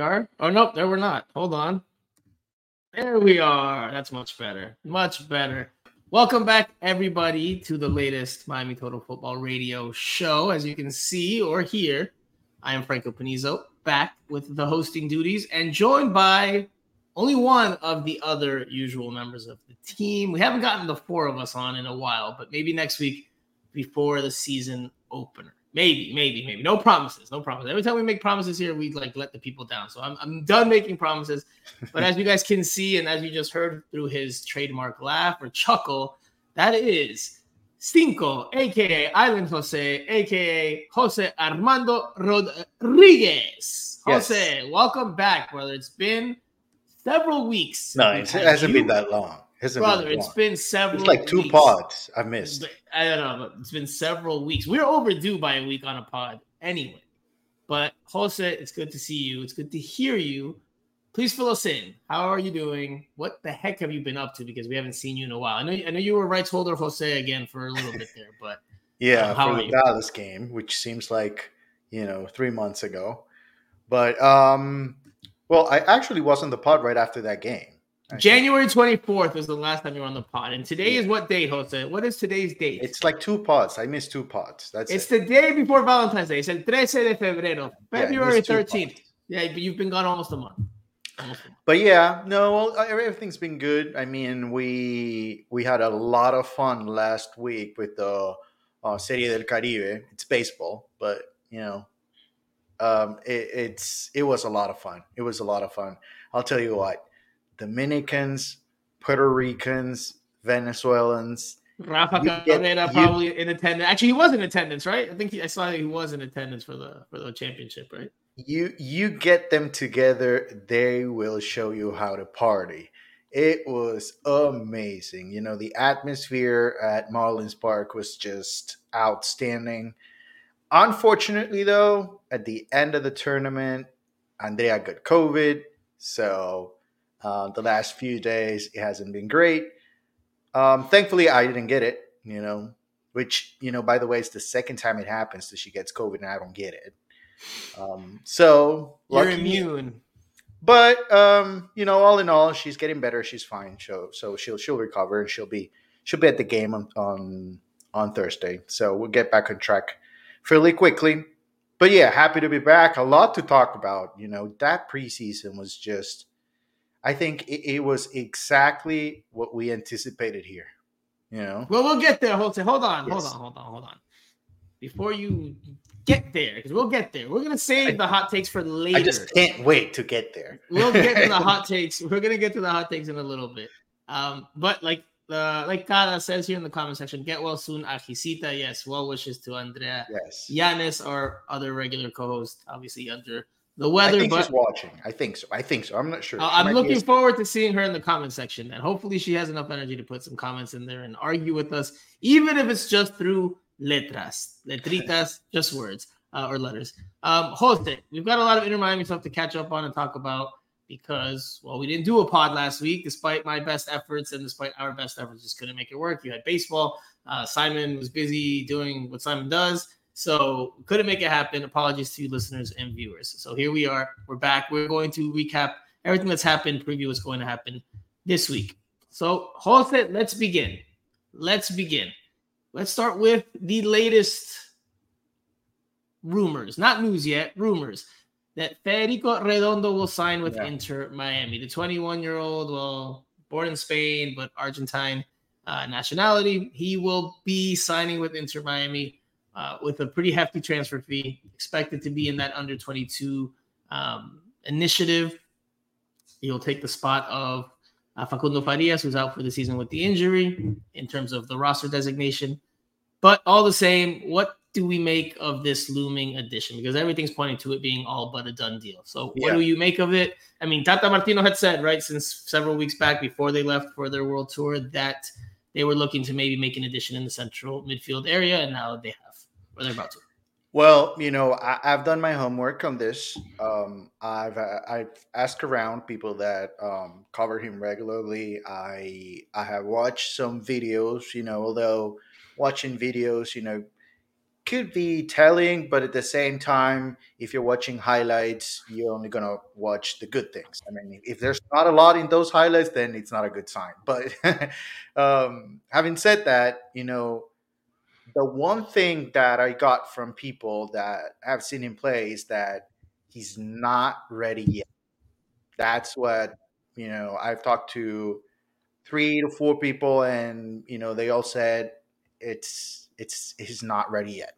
are. Oh nope, there we're not. Hold on. There we are. That's much better. Much better. Welcome back, everybody, to the latest Miami Total Football Radio show. As you can see or hear, I am Franco Panizo, back with the hosting duties and joined by only one of the other usual members of the team. We haven't gotten the four of us on in a while, but maybe next week before the season opener. Maybe, maybe, maybe. No promises. No promises. Every time we make promises here, we like let the people down. So I'm, I'm done making promises. But as you guys can see, and as you just heard through his trademark laugh or chuckle, that is Cinco, aka Island Jose, aka Jose Armando Rodriguez. Jose, yes. welcome back, brother. It's been several weeks. No, it hasn't you. been that long. Hasn't Brother, it's long. been several. It's like two weeks. pods I missed. I don't know, but it's been several weeks. We're overdue by a week on a pod anyway. But Jose, it's good to see you. It's good to hear you. Please fill us in. How are you doing? What the heck have you been up to? Because we haven't seen you in a while. I know. I know you were rights holder Jose again for a little bit there, but yeah, how for the? Dallas game, which seems like you know three months ago. But um, well, I actually was on the pod right after that game. January 24th was the last time you were on the pod. And today yeah. is what date, Jose? What is today's date? It's like two pods. I missed two pods. That's It's it. the day before Valentine's Day. It's el 13 de febrero, February yeah, 13th. Yeah, but you've been gone almost a month. Almost a month. But yeah, no, well, uh, everything's been good. I mean, we we had a lot of fun last week with the uh, Serie del Caribe. It's baseball, but you know, um, it, it's it was a lot of fun. It was a lot of fun. I'll tell you what Dominicans, Puerto Ricans, Venezuelans. Rafa Cabrera probably in attendance. Actually, he was in attendance, right? I think he, I saw that he was in attendance for the for the championship, right? You you get them together, they will show you how to party. It was amazing. You know, the atmosphere at Marlins Park was just outstanding. Unfortunately, though, at the end of the tournament, Andrea got COVID, so uh, the last few days, it hasn't been great. Um, thankfully, I didn't get it, you know, which, you know, by the way, it's the second time it happens that she gets COVID and I don't get it. Um, so, you're lucky, immune. But, um, you know, all in all, she's getting better. She's fine. So, so she'll, she'll recover and she'll be, she'll be at the game on, on, on Thursday. So we'll get back on track fairly quickly. But yeah, happy to be back. A lot to talk about. You know, that preseason was just I think it, it, was exactly what we anticipated here. You know. Well, we'll get there. Hold on, hold on, yes. hold on, hold on, hold on. Before you get there, because we'll get there. We're gonna save I, the hot takes for later. I just can't wait to get there. we'll get to the hot takes. We're gonna get to the hot takes in a little bit. Um, but like uh, like Cara says here in the comment section, get well soon, Ajicita. Yes, well wishes to Andrea. Yes. Yanis, our other regular co-host, obviously under the weather. I think but, she's watching. I think so. I think so. I'm not sure. Uh, I'm looking forward to seeing her in the comment section, and hopefully she has enough energy to put some comments in there and argue with us, even if it's just through letras, letritas, just words uh, or letters. Um, Jose, we've got a lot of Inter Miami stuff to catch up on and talk about because well, we didn't do a pod last week, despite my best efforts and despite our best efforts, just couldn't make it work. You had baseball. Uh, Simon was busy doing what Simon does. So couldn't make it happen. Apologies to you listeners and viewers. So here we are. We're back. We're going to recap everything that's happened, preview what's going to happen this week. So Jose, let's begin. Let's begin. Let's start with the latest rumors, not news yet, rumors that Federico Redondo will sign with yeah. Inter Miami. The 21 year old, well, born in Spain, but Argentine uh, nationality. He will be signing with Inter Miami uh, with a pretty hefty transfer fee, expected to be in that under 22 um, initiative. He'll take the spot of uh, Facundo Farias, who's out for the season with the injury in terms of the roster designation. But all the same, what do we make of this looming addition? Because everything's pointing to it being all but a done deal. So, what yeah. do you make of it? I mean, Tata Martino had said, right, since several weeks back before they left for their world tour, that they were looking to maybe make an addition in the central midfield area, and now they have or they're about to? Well, you know, I, have done my homework on this. Um, I've uh, I've asked around people that um, cover him regularly. I I have watched some videos. You know, although watching videos, you know, could be telling, but at the same time, if you're watching highlights, you're only gonna watch the good things. I mean, if there's not a lot in those highlights, then it's not a good sign. But um, having said that, you know, the one thing that I got from people that have seen him play is that he's not ready yet. That's what you know. I've talked to three to four people, and you know, they all said it's it's he's not ready yet.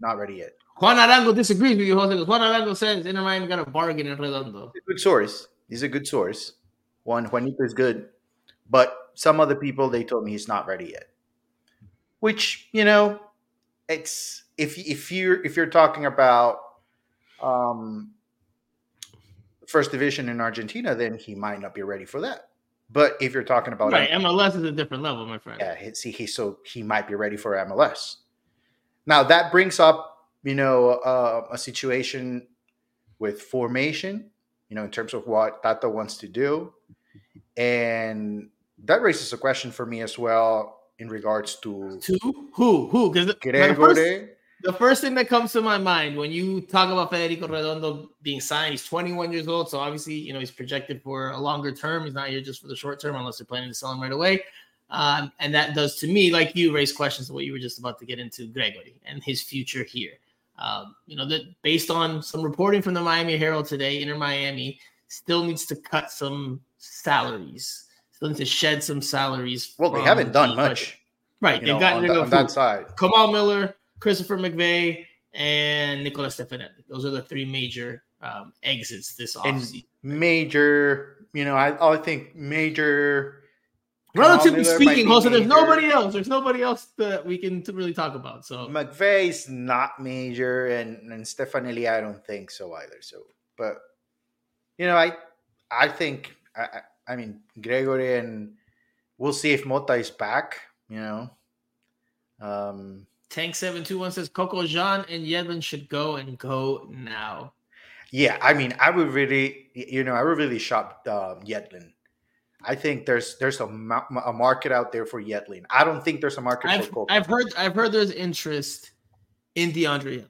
Not ready yet. Juan Arango disagrees with you, Jose. Juan Arango says Inter Miami got a bargain in Redondo. He's a good source. He's a good source. Juan Juanito is good, but some other people they told me he's not ready yet. Which you know, it's if if you're if you're talking about um, first division in Argentina, then he might not be ready for that. But if you're talking about right, MLS is a different level, my friend. Yeah, see, he so he might be ready for MLS. Now that brings up, you know, uh, a situation with formation, you know, in terms of what Tata wants to do, and that raises a question for me as well in regards to to who who because Gregore the first thing that comes to my mind when you talk about Federico Redondo being signed, he's 21 years old. So obviously, you know, he's projected for a longer term. He's not here just for the short term unless they're planning to sell him right away. Um, and that does to me, like you, raise questions of what you were just about to get into, Gregore, and his future here. Um, you know, that based on some reporting from the Miami Herald today, Inter Miami still needs to cut some salaries, to shed some salaries. Well, they haven't done much. Right. They've gotten on, on that side. Kamal Miller, Christopher McVey, and Nicola Stefanelli. Those are the three major um, exits this offseason. Major, you know, I, I think major. Relatively speaking, also there's nobody else. There's nobody else that we can really talk about. So McVey's not major, and and Stefanelli, I don't think so either. So, but you know, I I think I, I mean Gregore and we'll see if Mota is back. You know, um, Tank seven two one says Coco Jean and Yedlin should go and go now. Yeah, I mean, I would really, you know, I would really shop uh, Yedlin. I think there's there's a, a market out there for Yedlin. I don't think there's a market I've, for Coco. I've heard I've heard there's interest in DeAndre Yedlin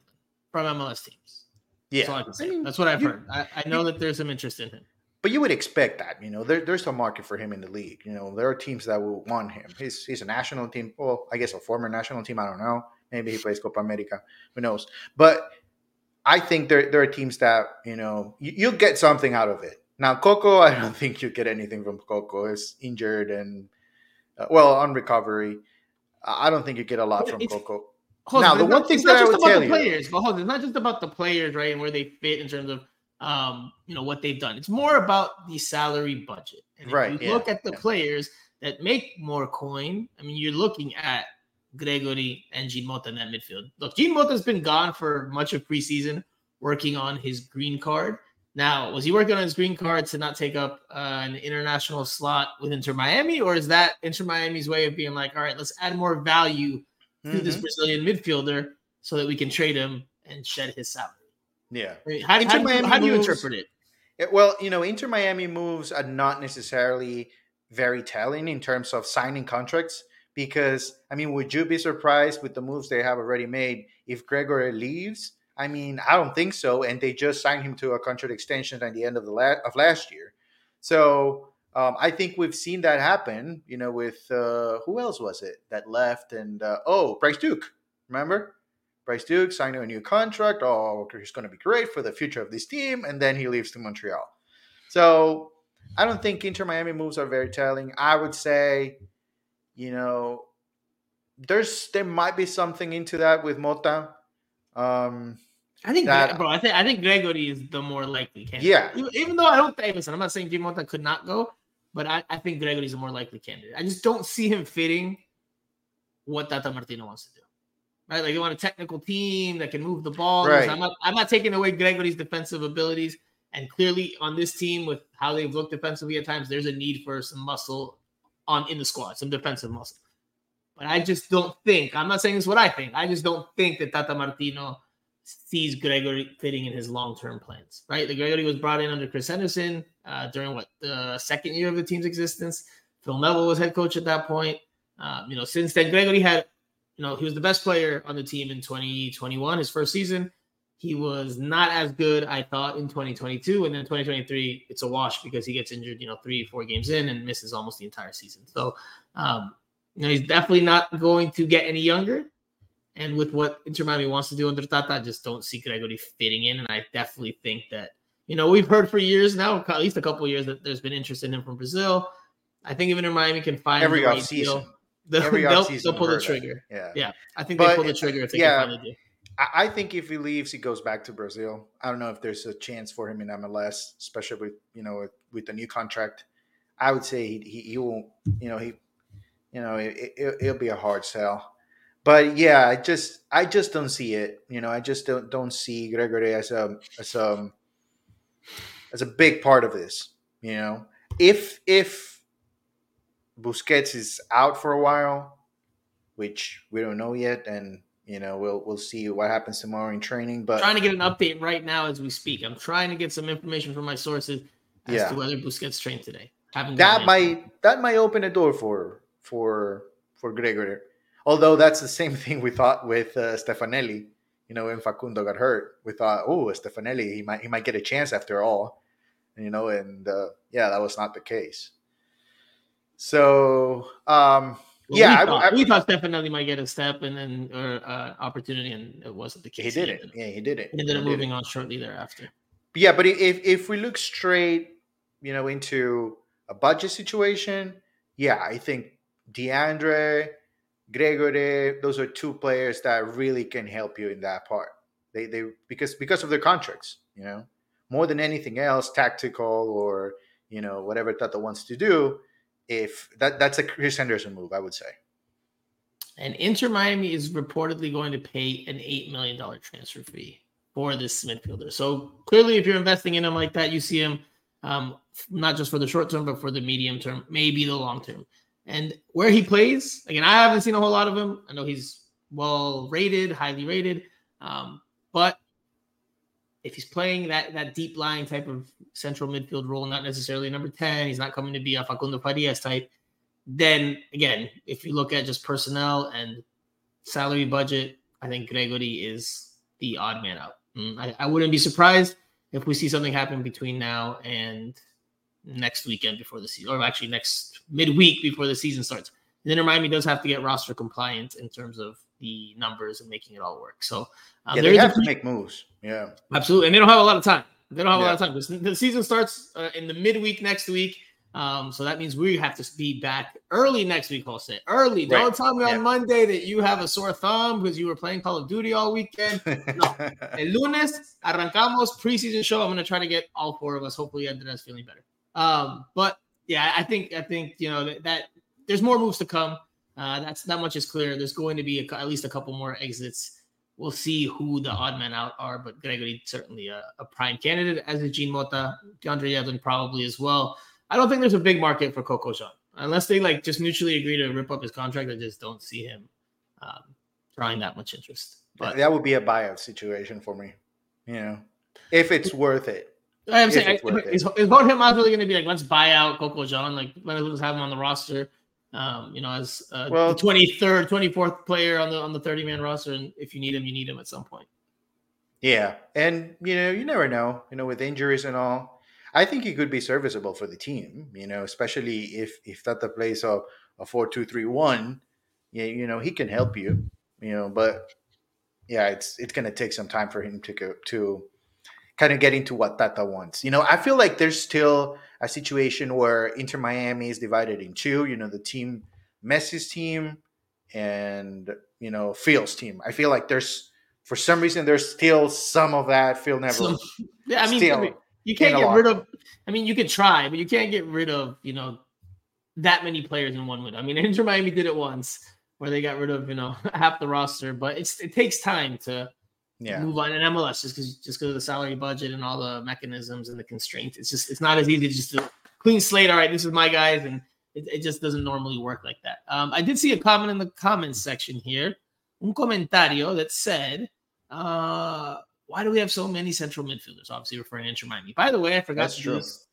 from MLS teams. Yeah, That's, I mean, That's what I've you, heard. I, I know you, that there's some interest in him. But you would expect that, you know, there, there's a market for him in the league. You know, there are teams that will want him. He's he's a national team. Well, I guess a former national team. I don't know. Maybe he plays Copa America. Who knows? But I think there, there are teams that, you know, you, you'll get something out of it. Now, Coco, I don't think you get anything from Coco. He's injured and, uh, well, on recovery. I don't think you get a lot from Coco. now, the one thing that I would tell you, players, but hold on, it's not just about the players, right, and where they fit in terms of, um, you know, what they've done. It's more about the salary budget. And right. you yeah, look at the yeah. players that make more coin. I mean, you're looking at Gregore and Jean Mota in that midfield. Look, Jean Mota's been gone for much of preseason, working on his green card. Now, was he working on his green card to not take up uh, an international slot with Inter Miami, or is that Inter Miami's way of being like, all right, let's add more value to mm-hmm. this Brazilian midfielder so that we can trade him and shed his salary? Yeah. How, how, do you, how do you interpret it? it? Well, you know, Inter Miami moves are not necessarily very telling in terms of signing contracts because I mean, would you be surprised with the moves they have already made if Gregore leaves? I mean, I don't think so, and they just signed him to a contract extension at the end of the la- of last year. So um, I think we've seen that happen. You know, with uh, who else was it that left? And uh, oh, Bryce Duke, remember? Bryce Duke signed a new contract. Oh, he's going to be great for the future of this team, and then he leaves to Montreal. So I don't think Inter Miami moves are very telling. I would say you know, there's there might be something into that with Mota. Um, I think, that, bro. I think I think Gregore is the more likely candidate. Yeah. Even, though I don't think, listen, I'm not saying Jean Mota could not go, but I, I think Gregore is a more likely candidate. I just don't see him fitting what Tata Martino wants to do. Right, like you want a technical team that can move the ball. Right. I'm not. I'm not taking away Gregore's defensive abilities, and clearly on this team with how they've looked defensively at times, there's a need for some muscle on in the squad, some defensive muscle. But I just don't think, I'm not saying this is what I think. I just don't think that Tata Martino sees Gregore fitting in his long-term plans, right? The Gregore was brought in under Chris Henderson uh, during what the second year of the team's existence. Phil Neville was head coach at that point. Um, you know, since then, Gregory had you know, he was the best player on the team in 2021, his first season. He was not as good, I thought, in 2022. And then 2023, it's a wash because he gets injured, you know, three, four games in and misses almost the entire season. So, um, you know, he's definitely not going to get any younger. And with what Inter Miami wants to do under Tata, I just don't see Gregore fitting in. And I definitely think that, you know, we've heard for years now, at least a couple years, that there's been interest in him from Brazil. I think even in Miami can find every offseason. deal. They'll, they'll, they'll pull the we've heard that. trigger. Yeah. Yeah, I think But, they pull the trigger if they yeah. can finally do. I, think if he leaves, he goes back to Brazil. I don't know if there's a chance for him in MLS, especially with you know with, with the new contract. I would say he he, he won't. You know he, you know it, it, it'll be a hard sell. But yeah, I just I just don't see it. You know, I just don't don't see Gregore as a as a as a big part of this. You know, if if Busquets is out for a while, which we don't know yet, and you know we'll we'll see what happens tomorrow in training. But trying to get an update right now as we speak. I'm trying to get some information from my sources as Yeah. to whether Busquets trained today. Haven't that might that might open a door for for for Gregore. Although that's the same thing we thought with uh, Stefanelli. You know, when Facundo got hurt, we thought, oh, Stefanelli, he might he might get a chance after all. You know, and uh, yeah, that was not the case. So um, Well, yeah, we I- thought, I- we thought Stefanelli might get a step and then or uh, opportunity, and it wasn't the case. he did it. Yeah, he did it. he ended up it. moving on shortly thereafter. Yeah, but if if we look straight, you know, into a budget situation, yeah, I think DeAndre, Gregore, those are two players that really can help you in that part. They they because because of their contracts, you know, more than anything else, tactical or you know whatever Tata wants to do. If that that's a Chris Henderson move, I would say. And Inter Miami is reportedly going to pay an eight million dollar transfer fee for this midfielder. So clearly, if you're investing in him like that, you see him um, not just for the short term, but for the medium term, maybe the long term. And where he plays, again, I haven't seen a whole lot of him. I know he's well rated, highly rated, um, but if he's playing that that deep lying type of central midfield role, not necessarily number ten, he's not coming to be a Facundo Farias type then again, if you look at just personnel and salary budget, I think Gregore is the odd man out. Mm, I, I wouldn't be surprised if we see something happen between now and next weekend before the season, or actually next midweek before the season starts. And then Miami does have to get roster compliant in terms of the numbers and making it all work. So um, Yeah, they have to make moves. Yeah. Absolutely, and they don't have a lot of time. They don't have a lot of time. because The season starts uh, in the midweek next week, um, so that means we have to be back early next week. Jose, early. Right. Don't tell me Yeah. on Monday that you have a sore thumb because you were playing Call of Duty all weekend. El lunes arrancamos preseason show. I'm going to try to get all four of us. Hopefully, Andres feeling better. Um, but yeah, I think I think you know that, that there's more moves to come. Uh, that's that much is clear. There's going to be a, at least a couple more exits. We'll see who the odd men out are, but Gregore certainly a, a prime candidate, as is Jean Mota, DeAndre Yedlin probably as well. I don't think there's a big market for Coco Jean unless they like just mutually agree to rip up his contract. I just don't see him um, drawing that much interest. But that would be a buyout situation for me. You know, if it's worth it. I'm saying, is, is Von Hill really going to be like, let's buy out Coco Jean, like let's have him on the roster, um, you know, as uh, Well- the 23rd, 24th player on the on the 30 man roster, and if you need him, you need him at some point. Yeah, and you know, you never know. You know, with injuries and all, I think he could be serviceable for the team. You know, especially if if Tata plays a a four two three one. Yeah, you know, he can help you. You know, but yeah, it's it's gonna take some time for him to go to kind of get into what Tata wants. You know, I feel like there's still a situation where Inter Miami is divided in two. You know, the team Messi's team and you know Phil's team. I feel like there's for some reason there's still some of that Phil Neville. So, yeah, I mean, Still, I mean, you can't get rid of. I mean, you could try, but you can't get rid of you know that many players in one window. I mean, Inter Miami did it once where they got rid of you know half the roster, but it's it takes time to yeah, move on in MLS just because just because of the salary budget and all the mechanisms and the constraints. It's just it's not as easy to just do clean slate. All right, this is my guys, and it, it just doesn't normally work like that. Um, I did see a comment in the comments section here, un comentario that said, uh, "Why do we have so many central midfielders?" Obviously referring to Inter Miami. By the way, I forgot That's to true. do this.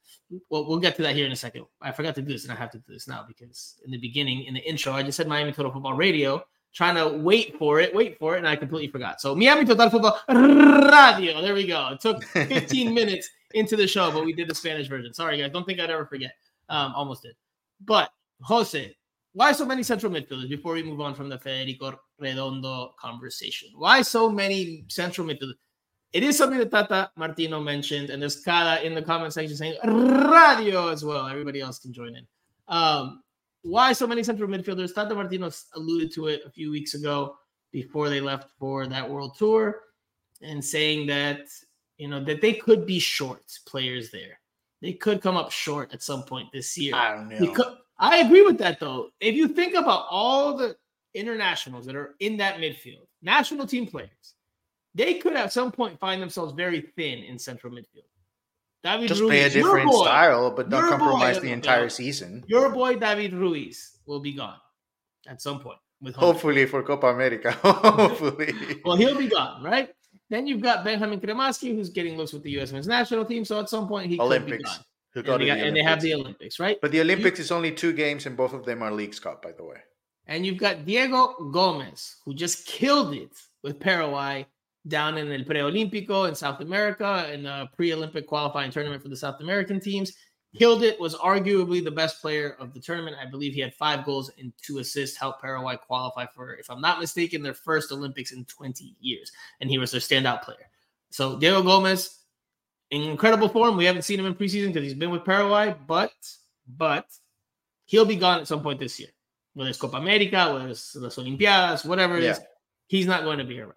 Well, we'll get to that here in a second. I forgot to do this, and I have to do this now because in the beginning, in the intro, I just said Miami Total Football Radio. Trying to wait for it, wait for it, and I completely forgot. So Miami Total Football Radio. There we go. It took 15 minutes into the show, but we did the Spanish version. Sorry, guys. Don't think I'd ever forget. Um, almost did. But Jose, why so many central midfielders before we move on from the Federico Redondo conversation? Why so many central midfielders? It is something that Tata Martino mentioned, and there's Kala in the comment section saying radio as well. Everybody else can join in. Um, why so many central midfielders? Tata Martino alluded to it a few weeks ago before they left for that world tour and saying that you know that they could be short players there. They could come up short at some point this year. I don't know. Could, I agree with that though. If you think about all the internationals that are in that midfield, national team players, they could at some point find themselves very thin in central midfield. David Just Ruiz, play a different boy, style, but don't compromise boy, the entire season. Your boy David Ruiz will be gone at some point. With hopefully for Copa America. hopefully. well, he'll be gone, right? Then you've got Benjamin Cremaschi, who's getting looks with the U.S. men's national team. So at some point, he Olympics. could be gone. And they, got, the and they, have the Olympics, right? But the Olympics you, is only two games, and both of them are Leagues Cup, by the way. And you've got Diego Gomez, who just killed it with Paraguay down in El Preolímpico in South America in the pre-Olympic qualifying tournament for the South American teams. Killed it, was arguably the best player of the tournament. I believe he had five goals and two assists, helped Paraguay qualify for, if I'm not mistaken, their first Olympics in 20 years. And he was their standout player. So Diego Gomez, in incredible form. We haven't seen him in preseason because he's been with Paraguay, but but he'll be gone at some point this year. Whether it's Copa America, whether it's Las Olimpiadas, whatever it yeah. is, he's not going to be around.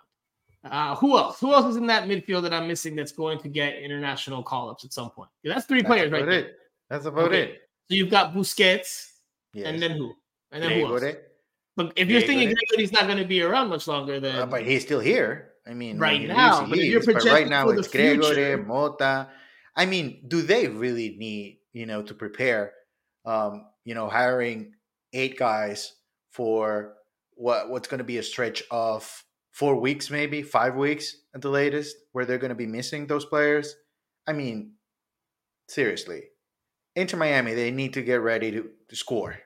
Uh, who else? Who else is in that midfield that I'm missing that's going to get international call ups at some point? Yeah, that's three that's players right there. That's about okay. it. So you've got Busquets, yes. and then who? And then who else? But if you're thinking he's not going to be around much longer, then uh, but he's still here. I mean, right I mean, now, but, is, but right now it's Gregore, Mota. I mean, do they really need you know to prepare? Um, you know, hiring eight guys for what what's going to be a stretch of four weeks, maybe five weeks at the latest, where they're going to be missing those players. I mean, seriously, Inter Miami, they need to get ready to, to score.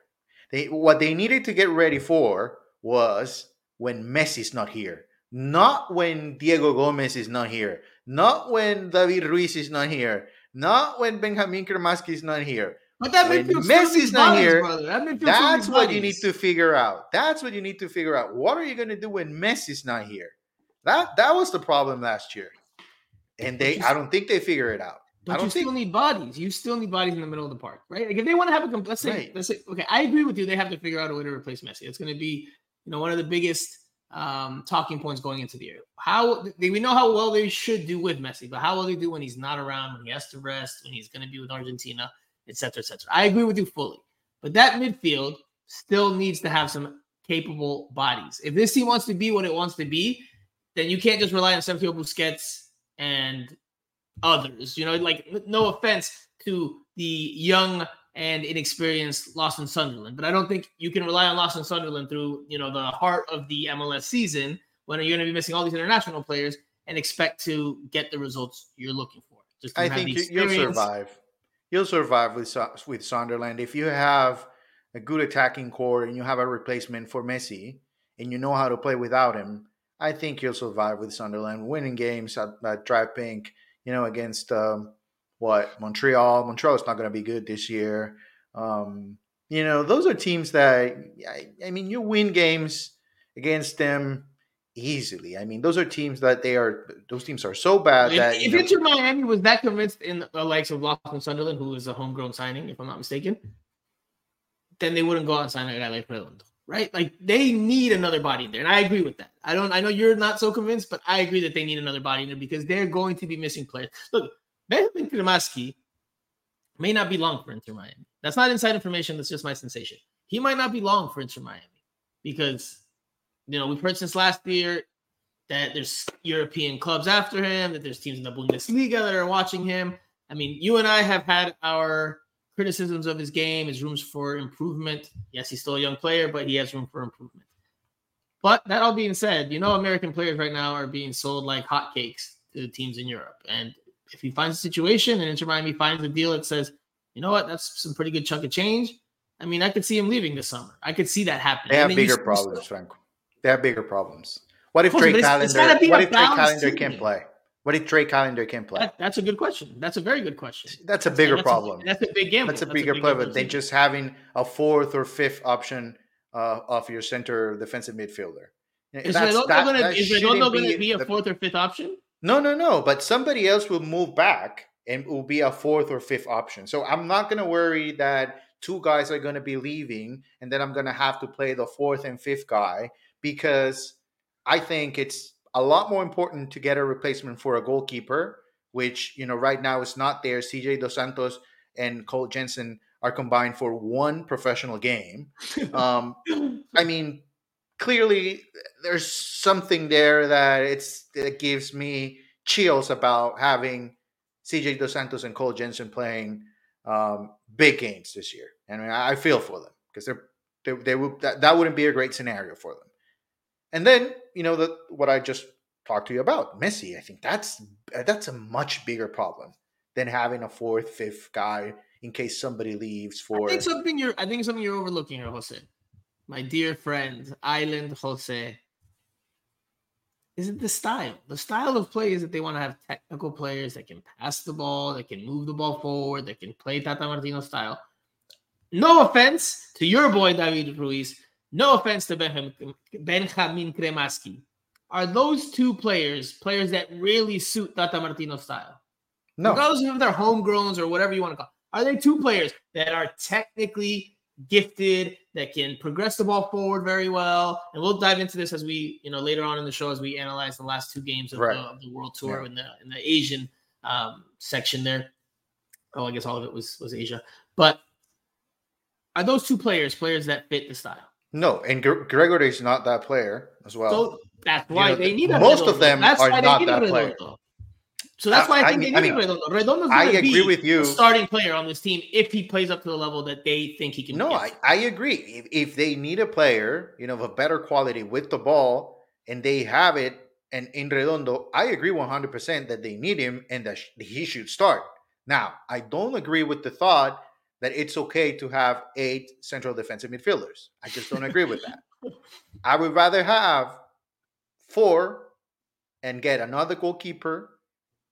They what they needed to get ready for was when Messi's not here, not when Diego Gomez is not here, not when David Ruiz is not here, not when Benjamin Cremaschi is not here. But that when Messi's not bodies, here, that that's what you need to figure out. That's what you need to figure out. What are you going to do when Messi's not here? That that was the problem last year, and they I don't think they figure it out. But you think... still need bodies. You still need bodies in the middle of the park, right? Like if they want to have a let's say right. let's say okay, I agree with you. They have to figure out a way to replace Messi. It's going to be you know one of the biggest um, talking points going into the year. How they, we know how well they should do with Messi, but how will they do when he's not around, when he has to rest, when he's going to be with Argentina, etc., etc. I agree with you fully, but that midfield still needs to have some capable bodies. If this team wants to be what it wants to be, then you can't just rely on Sergio Busquets and others. You know, like no offense to the young and inexperienced Lawson Sunderland, but I don't think you can rely on Lawson Sunderland through you know the heart of the MLS season when you're going to be missing all these international players and expect to get the results you're looking for. Just I think you'll survive. You'll survive with with Sunderland if you have a good attacking core and you have a replacement for Messi and you know how to play without him. I think you'll survive with Sunderland, winning games at, at PNK you know, against um, what Montreal. Montreal is not going to be good this year. Um, you know, those are teams that I, I, mean, you win games against them easily. I mean, those are teams that they are. Those teams are so bad if, that if know, Inter Miami was that convinced in the likes of Lawson Sunderland, who is a homegrown signing, if I'm not mistaken, then they wouldn't go out and sign a guy like Redondo right? Like they need another body in there. And I agree with that. I don't I know you're not so convinced, but I agree that they need another body in there because they're going to be missing players. Look, Benjamin Cremaschi may not be long for Inter Miami. That's not inside information, that's just my sensation. He might not be long for Inter Miami because you know, we've heard since last year that there's European clubs after him, that there's teams in the Bundesliga that are watching him. I mean, you and I have had our criticisms of his game, his rooms for improvement. Yes, he's still a young player, but he has room for improvement. But that all being said, you know, American players right now are being sold like hotcakes to the teams in Europe. And if he finds a situation and Inter Miami finds a deal that says, you know what, that's some pretty good chunk of change. I mean, I could see him leaving this summer. I could see that happening. They have bigger problems, Frank. They have bigger problems. What if course, Drake but it's- Callender? it's gotta be What if balanced Callender can't play? What if Drake Callender can't play? That, that's a good question. That's a very good question. That's a bigger that's problem. that's a big gamble. That's a That's bigger big problem than just having a fourth or fifth option uh, of your center defensive midfielder. Is Redondo going to shouldn't Redondo going to be a the- fourth or fifth option? No, no, no. But somebody else will move back and will be a fourth or fifth option. So I'm not going to worry that two guys are going to be leaving and then I'm going to have to play the fourth and fifth guy because I think it's a lot more important to get a replacement for a goalkeeper, which, you know, right now is not there. CJ Dos Santos and Cole Jensen are combined for one professional game. Um, I mean, clearly there's something there that it's that gives me chills about having CJ Dos Santos and Cole Jensen playing um, big games this year, and I I feel for them because they're they, they would that, that wouldn't be a great scenario for them. And then you know the what I just talked to you about Messi. I think that's uh, that's a much bigger problem than having a fourth, fifth guy in case somebody leaves for. I think something you're I think something you're overlooking here, Jose. My dear friend, Island Jose. Is it the style? The style of play is that they want to have technical players that can pass the ball, that can move the ball forward, that can play Tata Martino style. No offense to your boy David Ruiz. No offense to Benjamin, Cremaschi. Are those two players players that really suit Tata Martino style? no, regardless of if they're homegrowns or whatever you want to call. Are they two players that are technically gifted that can progress the ball forward very well? And we'll dive into this as we, you know, later on in the show as we analyze the last two games of, Right. the, of the World Tour Yeah. in the in the Asian um, section there. Oh, I guess all of it was was Asia, but are those two players players that fit the style? No, and Gre- Gregore is not that player as well. so that's you why know, they need a most of them That's are why they not need that player. Redondo. So that's why I I think mean- they I need mean, Redondo. Redondo's I agree be with you. a starting player on this team if he plays up to the level that they think he can. No. I, I agree. If, if they need a player, you know, of a better quality with the ball, and they have it, and in Redondo, I agree 100% that they need him and that he should start. Now, I don't agree with the thought that it's okay to have eight central defensive midfielders. I just don't agree with that. I would rather have four and get another goalkeeper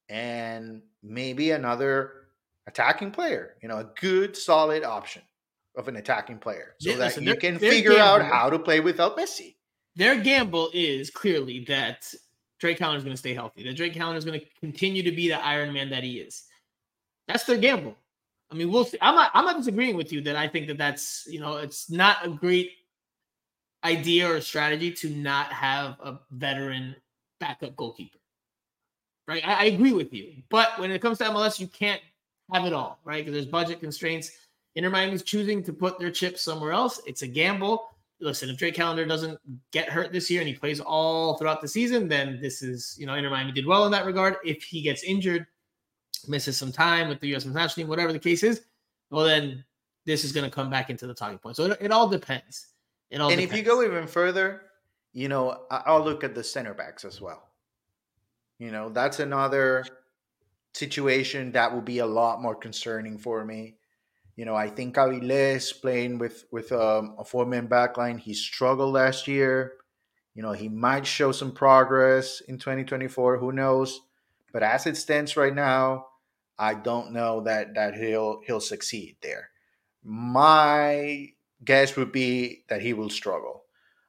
and maybe another attacking player, you know, a good solid option of an attacking player so Yeah, that you can figure out how to play without Messi. Their gamble is clearly that Drake Callender is going to stay healthy. That Drake Callender is going to continue to be the Iron Man that he is. That's their gamble. I mean, we'll see. I'm not. I'm not disagreeing with you that I think that that's you know it's not a great idea or strategy to not have a veteran backup goalkeeper. Right, I, I agree with you. But when it comes to MLS, you can't have it all, right? Because there's budget constraints. Inter Miami's choosing to put their chips somewhere else. It's a gamble. Listen, if Drake Callender doesn't get hurt this year and he plays all throughout the season, then this is, you know, Inter Miami did well in that regard. If he gets injured, misses some time with the U.S. national team, whatever the case is, well, then this is going to come back into the talking point. So it, it all depends. It all And depends. if you go even further, you know, I'll look at the center backs as well. You know, that's another situation that will be a lot more concerning for me. You know, I think Aviles playing with with um, a four man backline, he struggled last year. You know, he might show some progress in 2024. Who knows? But as it stands right now, I don't know that that he'll he'll succeed there. My guess would be that he will struggle.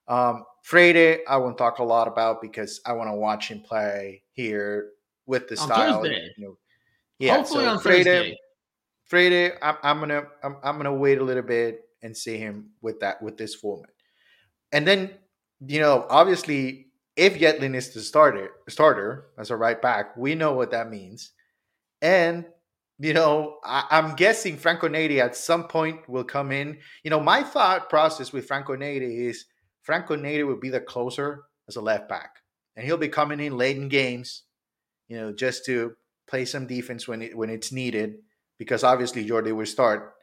Um, Freire, I won't talk a lot about because I want to watch him play here with the On style. Thursday. You know, yeah, Hopefully so on Freire, Thursday. Freire, I'm, I'm gonna I'm, I'm gonna wait a little bit and see him with that with this format, and then you know obviously if Yedlin is the starter starter as a right back, we know what that means, and you know I, I'm guessing Franco Negri at some point will come in. You know my thought process with Franco Negri is Franco Negri will be the closer as a left back, and he'll be coming in late in games, you know, just to play some defense when it when it's needed because obviously Jordi will start.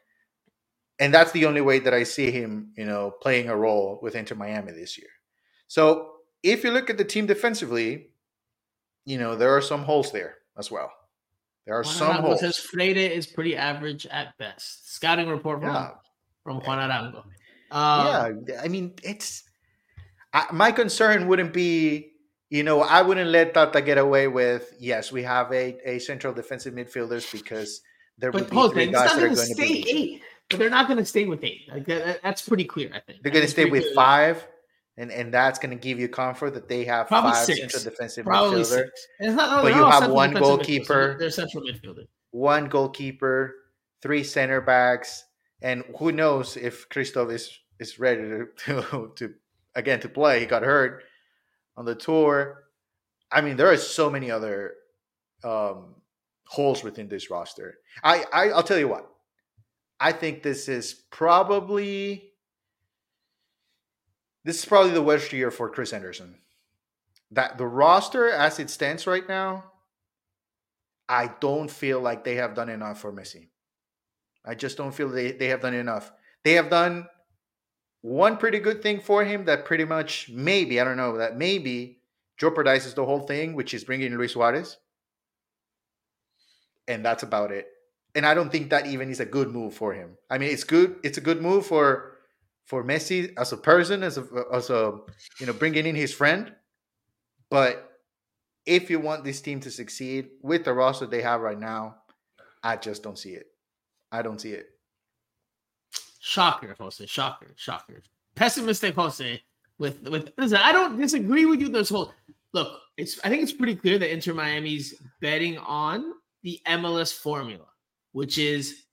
And that's the only way that I see him, you know, playing a role with Inter Miami this year. So if you look at the team defensively, you know, there are some holes there as well. There are Juan some Arango holes. says Freire is pretty average at best. Scouting report from Yeah. from Juan Arango. Um, yeah, I mean, it's I, my concern wouldn't be, you know, I wouldn't let Tata get away with. Yes, we have a, a central defensive midfielders because there but would be three guys that are going to stay be. eight. But they're not going to stay with eight. Like that- that's pretty clear. I think They're going to stay with clear. five, and and that's going to give you comfort that they have Probably five six. central defensive Probably midfielders, six. It's not, no, But you have one goalkeeper. They're, central midfielders. one goalkeeper, three center backs, and who knows if Christoph is is ready to, to to again to play. He got hurt on the tour. I mean, there are so many other um, holes within this roster. I, I I'll tell you what. I think this is probably this is probably the worst year for Chris Henderson. That the roster as it stands right now, I don't feel like they have done enough for Messi. I just don't feel they, they have done enough. They have done one pretty good thing for him that pretty much maybe, I don't know, that maybe jeopardizes the whole thing, which is bringing Luis Suarez. And that's about it. And I don't think that even is a good move for him. I mean, it's good. It's a good move for for Messi as a person, as a as a you know bringing in his friend. But if you want this team to succeed with the roster they have right now, I just don't see it. I don't see it. Shocker, Jose. Shocker. Shocker. Pessimistic Jose. With with listen, I don't disagree with you. This whole look, it's I think it's pretty clear that Inter Miami's betting on the MLS formula, which is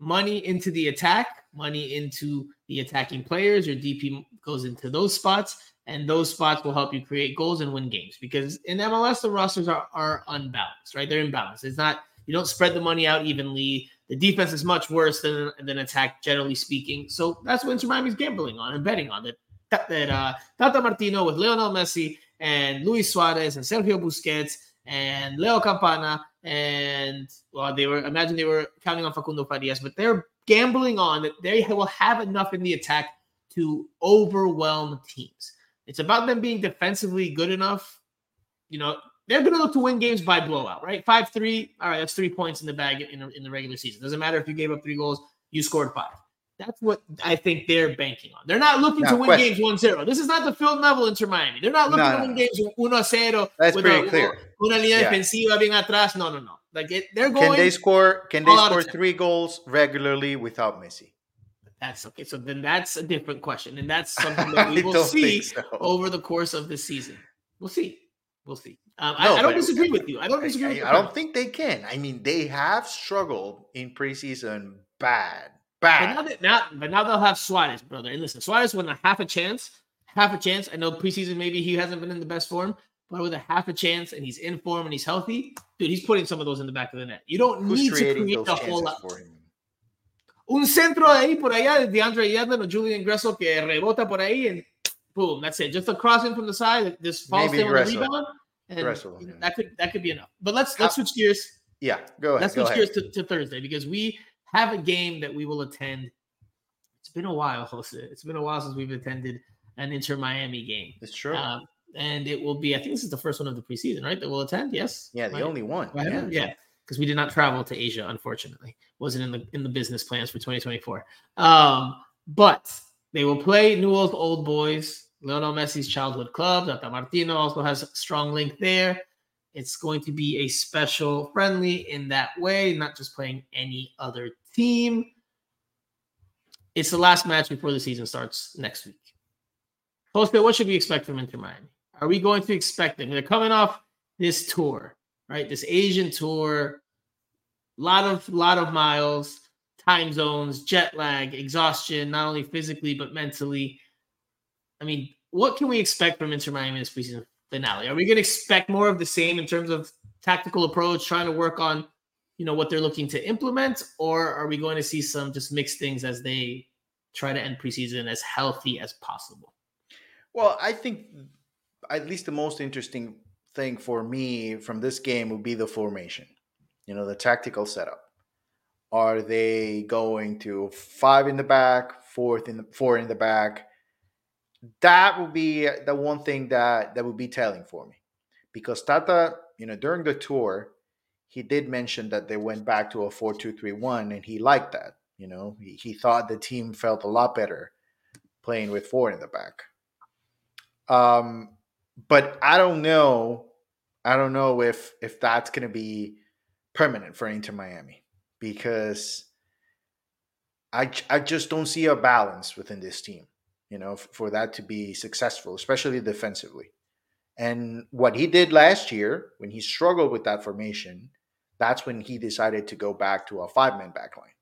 money into the attack, money into the attacking players. Your DP goes into those spots, and those spots will help you create goals and win games. Because in MLS, the rosters are are unbalanced, right? They're imbalanced. It's not you don't spread the money out evenly. The defense is much worse than than attack, generally speaking. So that's what Inter Miami's gambling on and betting on that. That uh, Tata Martino with Lionel Messi and Luis Suarez and Sergio Busquets and Leo Campana and well, they were imagine they were counting on Facundo Farias, but they're gambling on that they will have enough in the attack to overwhelm teams. It's about them being defensively good enough. You know, they're going to look to win games by blowout, right? Five three. All right, that's three points in the bag in, in the regular season. Doesn't matter if you gave up three goals, you scored five. That's what I think they're banking on. They're not looking Now, to win question. games 1-0. This is not the Phil Neville Inter Miami. They're not looking No, to no, win no. games 1-0 That's with pretty a, clear. Una línea Yeah. defensiva bien atrás. No, no, no. Like it, they're going. Can they score? Can they all out of score three goals regularly without Messi? That's okay. So then that's a different question, and that's something that we will see so. over the course of the season. We'll see. We'll see. Um, No, I, I don't disagree with you. I don't I, disagree. with I- your I don't think they can. I mean, they have struggled in preseason bad, But bad. now, that, now, but now they'll have Suarez, brother. And listen, Suarez with a half a chance, half a chance. I know preseason maybe he hasn't been in the best form, but with a half a chance and he's in form and he's healthy, dude, he's putting some of those in the back of the net. You don't Who's need to create a whole lot. for him? Un centro ahí por allá de DeAndre Yedlin or Julian Gressel que rebota por ahí and boom, that's it. Just a crossing from the side, just falls down on the rebound, and Gressel, yeah. that could that could be enough. But let's let's switch gears. Yeah, go ahead. Let's switch gears to, to Thursday because we have a game that we will attend. It's been a while, Jose. It's been a while since we've attended an Inter Miami game. It's true. Um, and it will be, I think this is the first one of the preseason, right? That we'll attend. Yes. yeah, the Right? only one. Right? Yeah. Yeah. Because we did not travel to Asia, unfortunately. Wasn't in the in the business plans for 2024. Um, but they will play Newell's Old Boys, Lionel Messi's childhood club. Tata Martino also has a strong link there. It's going to be a special friendly in that way, not just playing any other team. It's the last match before the season starts next week. Jose, what should we expect from Inter Miami? Are we going to expect them? They're coming off this tour, right? This Asian tour, lot of lot of miles, time zones, jet lag, exhaustion, not only physically but mentally. I mean, what can we expect from Inter Miami this preseason finale? Are we going to expect more of the same in terms of tactical approach, trying to work on, you know, what they're looking to implement, or are we going to see some just mixed things as they try to end preseason as healthy as possible? Well, I think at least the most interesting thing for me from this game would be the formation. You know, the tactical setup. Are they going to five in the back, fourth in the four in the back? That would be the one thing that that would be telling for me, because Tata, you know, during the tour, he did mention that they went back to a four-two-three-one, and he liked that. You know, he, he thought the team felt a lot better playing with four in the back. Um, but I don't know. I don't know if if that's going to be permanent for Inter Miami because I I just don't see a balance within this team. You know, for that to be successful, especially defensively. And what he did last year when he struggled with that formation, that's when he decided to go back to a five man backline.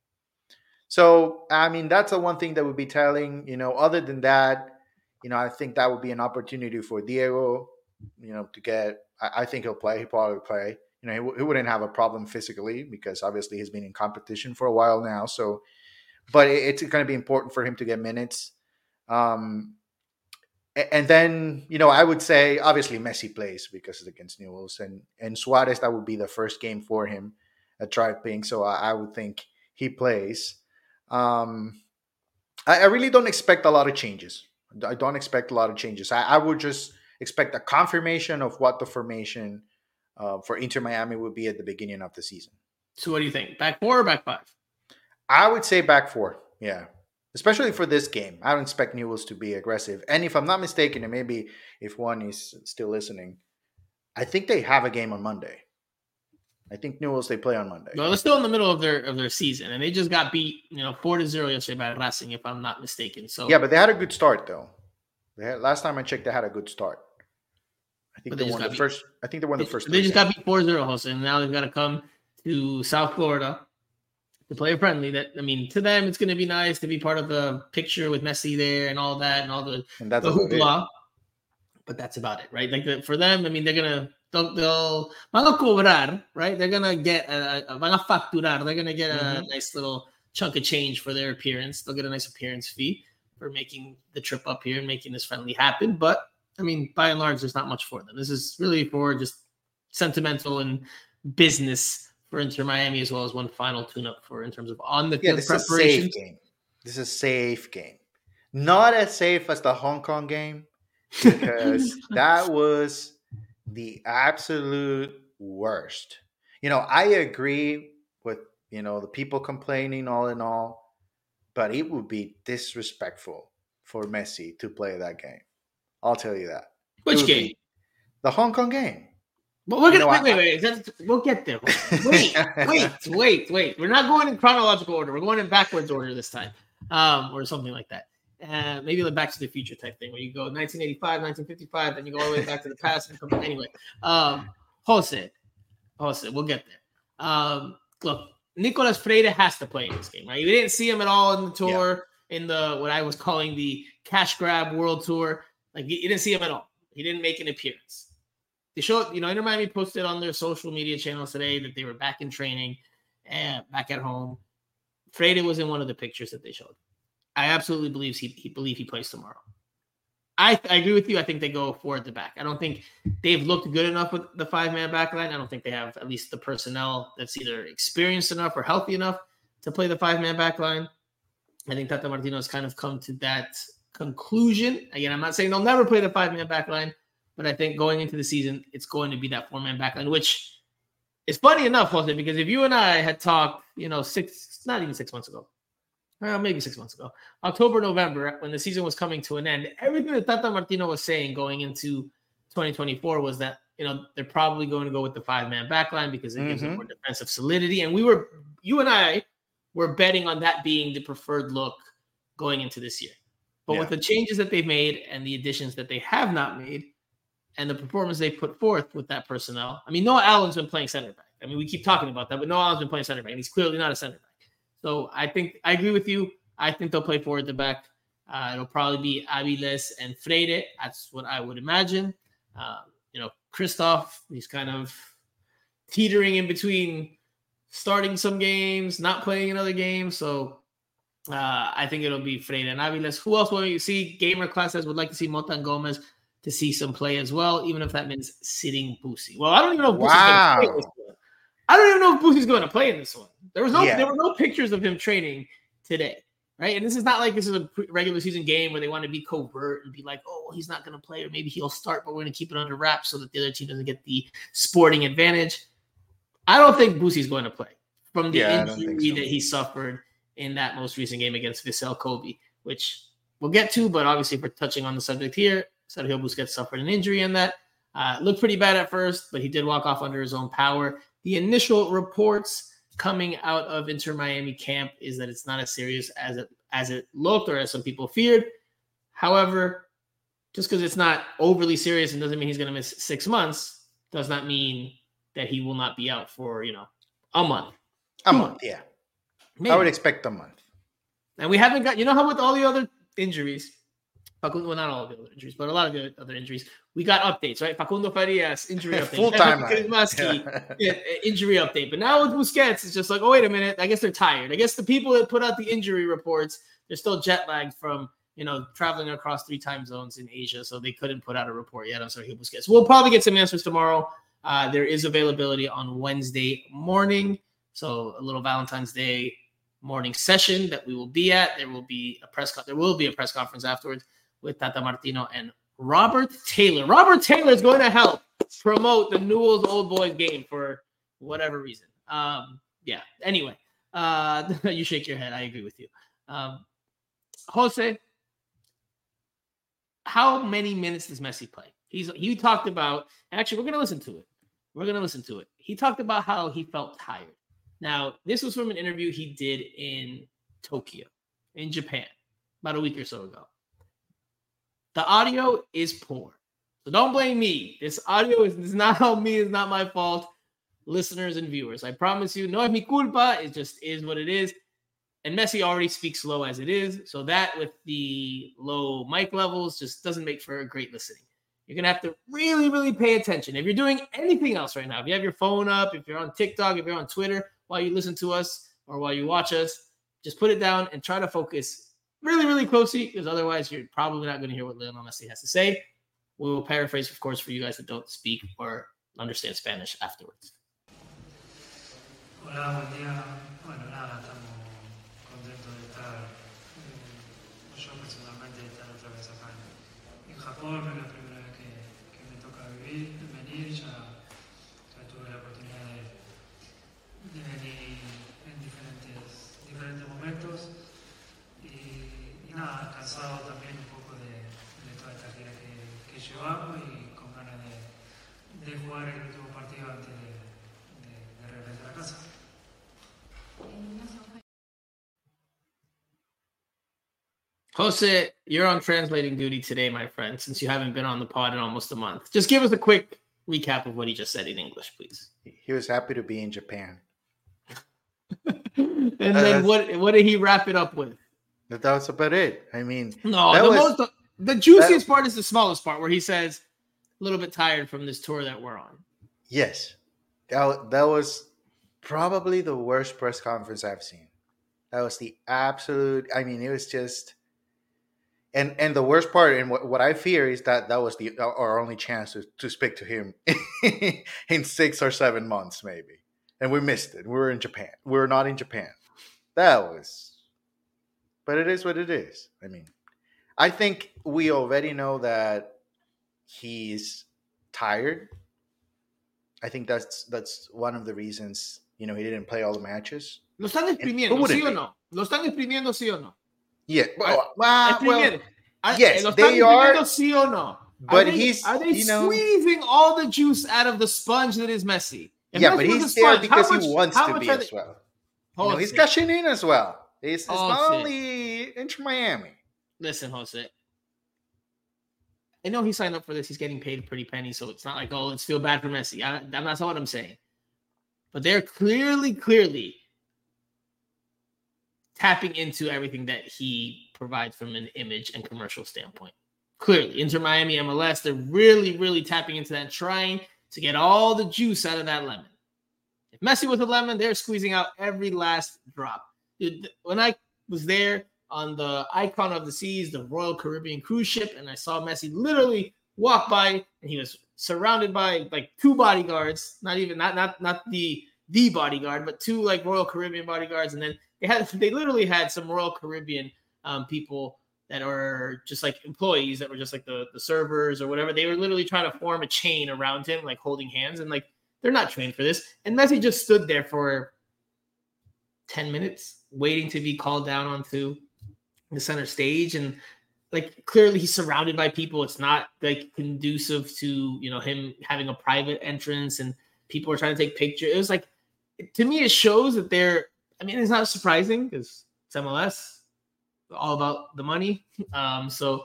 So, I mean, that's the one thing that would be telling. You know, other than that, you know, I think that would be an opportunity for Diego, you know, to get. I, I think he'll play. He'll probably play. You know, he, he wouldn't have a problem physically because obviously he's been in competition for a while now. So, but it, it's going to be important for him to get minutes. Um, and then you know I would say obviously Messi plays because it's against Newell's and and Suarez that would be the first game for him at DRV PNK so I, I, would think he plays. Um, I, I, really don't expect a lot of changes. I don't expect a lot of changes. I, I would just expect a confirmation of what the formation uh, for Inter Miami would be at the beginning of the season. So what do you think? Back four or back five? I would say back four. Yeah especially for this game. I don't expect Newell's to be aggressive. And if I'm not mistaken, and maybe if one is still listening, I think they have a game on Monday. I think Newell's they play on Monday. Well, they're still in the middle of their of their season, and they just got beat, you know, four to zero yesterday by Racing, if I'm not mistaken. So yeah, but they had a good start though. They had, last time I checked, they had a good start. I think they, they won the beat. first. I think they won the first. They just games. got beat 4-0, Jose, and now they've got to come to South Florida to play a friendly. That I mean, to them, it's going to be nice to be part of the picture with Messi there and all that and all the, and that's the hoopla. But that's about it, right? Like the, for them, I mean, they're gonna they'll, they'll van a cobrar, right? They're gonna get a, a van a facturar. They're gonna get a mm-hmm. nice little chunk of change for their appearance. They'll get a nice appearance fee for making the trip up here and making this friendly happen. But I mean, by and large, there's not much for them. This is really for just sentimental and business for Inter Miami, as well as one final tune-up for in terms of on the yeah, this preparation. Is a safe game. This is a safe game, not as safe as the Hong Kong game because that was the absolute worst. You know, I agree with you know the people complaining all in all, but it would be disrespectful for Messi to play that game. I'll tell you that. Which game? The Hong Kong game. But we're gonna wait, wait, wait. We'll get there. Wait, wait, wait, wait. We're not going in chronological order. We're going in backwards order this time, um, or something like that. Uh, maybe the Back to the Future type thing, where you go 1985, 1955, then you go all the way back to the past and come back. Anyway, um, Jose, Jose, we'll get there. Um, look, Nicolas Freire has to play in this game, right? You didn't see him at all in the tour, yeah. in the what I was calling the cash grab world tour. Like you didn't see him at all. He didn't make an appearance they showed, you know, Inter Miami posted on their social media channels today that they were back in training and back at home. Freire was in one of the pictures that they showed. I absolutely believe he, he believe he plays tomorrow. I, I agree with you. I think they go four at the back. I don't think they've looked good enough with the five man back line. I don't think they have at least the personnel that's either experienced enough or healthy enough to play the five man back line. I think Tata Martino has kind of come to that conclusion. Again, I'm not saying they'll never play the five man back line, but I think going into the season, it's going to be that four man backline, which is funny enough, Jose, because if you and I had talked, you know, six, not even six months ago, well, maybe six months ago, October, November, when the season was coming to an end, everything that Tata Martino was saying going into 2024 was that, you know, they're probably going to go with the five man backline because it mm-hmm. gives them more defensive solidity. And we were, you and I were betting on that being the preferred look going into this year. But yeah. with the changes that they've made and the additions that they have not made, and the performance they put forth with that personnel. I mean, Noah Allen's been playing center back. I mean, we keep talking about that, but Noah Allen's been playing center back, and he's clearly not a center back. So I think I agree with you. I think they'll play forward the back. Uh, it'll probably be Aviles and Freire. That's what I would imagine. Uh, you know, Christoph, he's kind of teetering in between starting some games, not playing another game. So uh, I think it'll be Freire and Aviles. Who else will you see? Gamer classes would like to see Motan Gomez to see some play as well, even if that means sitting Boosie. Well, I don't even know if wow. I don't even know if Boosie's going to play in this one. There was no yeah. there were no pictures of him training today, right? And this is not like this is a regular season game where they want to be covert and be like, oh, well, he's not going to play, or maybe he'll start, but we're going to keep it under wraps so that the other team doesn't get the sporting advantage. I don't think Boosie's going to play from the yeah, injury so. that he suffered in that most recent game against Vissel Kobe, which we'll get to, but obviously, if we're touching on the subject here, Sergio Busquets suffered an injury in that. Uh, looked pretty bad at first, but he did walk off under his own power. The initial reports coming out of Inter Miami camp is that it's not as serious as it as it looked or as some people feared. However, just because it's not overly serious and doesn't mean he's going to miss six months, does not mean that he will not be out for you know a month. A month, yeah. Maybe. I would expect a month. And we haven't got you know how with all the other injuries, well, not all of the other injuries, but a lot of the other injuries, we got updates, right? Facundo Farias injury update, full time yeah. injury update. But now with Busquets, it's just like, oh wait a minute, I guess they're tired. I guess the people that put out the injury reports, they're still jet lagged from you know traveling across three time zones in Asia, so they couldn't put out a report yet on Sergio Busquets. We'll probably get some answers tomorrow. Uh, there is availability on Wednesday morning, so a little Valentine's Day morning session that we will be at. There will be a press. Co- there will be a press conference afterwards with Tata Martino and Robert Taylor. Robert Taylor is going to help promote the Newell's Old Boys game for whatever reason. Um, yeah. Anyway, uh, you shake your head. I agree with you. Um, Jose, how many minutes does Messi play? He's he talked about. Actually, we're going to listen to it. We're going to listen to it. He talked about how he felt tired. Now, this was from an interview he did in Tokyo, in Japan, about a week or so ago. The audio is poor. So don't blame me. This audio is, is not on me, it's not my fault. Listeners and viewers, I promise you, no es mi culpa. It just is what it is. And Messi already speaks slow as it is. So that with the low mic levels just doesn't make for a great listening. You're going to have to really, really pay attention. If you're doing anything else right now, if you have your phone up, if you're on TikTok, if you're on Twitter while you listen to us or while you watch us, just put it down and try to focus really, really closely because otherwise you're probably not going to hear what Lionel Messi has to say. We will paraphrase, of course, for you guys that don't speak or understand Spanish afterwards. Hola, buen día. Bueno, nada, estamos contentos de estar, eh, yo personalmente, de estar otra vez acá en, en Japón. Es la primera vez que, que me toca vivir, venir. Ya, ya tuve la oportunidad de, de venir en diferentes, diferentes momentos. y nada, cansado también un poco de, de toda esta gira que, que, llevamos y con ganas de, de jugar el último partido antes de, de, de regresar a casa. Jose, you're on translating duty today, my friend, since you haven't been on the pod in almost a month. Just give us a quick recap of what he just said in English, please. He was happy to be in Japan. and then uh, what what did he wrap it up with? That was about it. I mean, no, the was, most the juiciest that, part is the smallest part where he says a little bit tired from this tour that we're on. Yes, that that was probably the worst press conference I've seen. That was the absolute. I mean, it was just. And and the worst part, and what, what I fear is that that was the our only chance to, to speak to him in six or seven months, maybe. And we missed it. We were in Japan. We were not in Japan. That was but it is what it is. I mean, I think we already know that he's tired. I think that's that's one of the reasons you know he didn't play all the matches. Lo están exprimiendo, sí o no? Lo están exprimiendo, sí o no? Yeah. Well, well, well yes, eh, lo they are. Sí o no? But are they, he's are they you know, squeezing all the juice out of the sponge that is Messi? If yeah, Messi but he's there because much, he wants to be as well. You know, he's cashing in as well. It's, it's not only Inter Miami. Listen, Jose. I know he signed up for this. He's getting paid a pretty penny, so it's not like oh, it's feel bad for Messi. I, that's not what I'm saying. But they're clearly, clearly tapping into everything that he provides from an image and commercial standpoint. Clearly, Inter Miami MLS, they're really, really tapping into that, trying to get all the juice out of that lemon. If Messi was a lemon, they're squeezing out every last drop when I was there on the icon of the seas, the Royal Caribbean cruise ship, and I saw Messi literally walk by, and he was surrounded by like two bodyguards, not even not not not the the bodyguard, but two like Royal Caribbean bodyguards, and then they had they literally had some Royal Caribbean um, people that are just like employees that were just like the the servers or whatever. They were literally trying to form a chain around him, like holding hands, and like they're not trained for this. And Messi just stood there for ten minutes waiting to be called down onto the center stage. And like clearly he's surrounded by people. It's not like conducive to you know him having a private entrance and people are trying to take pictures. It was like to me, it shows that they're. I mean, it's not surprising because it's MLS, all about the money. Um, so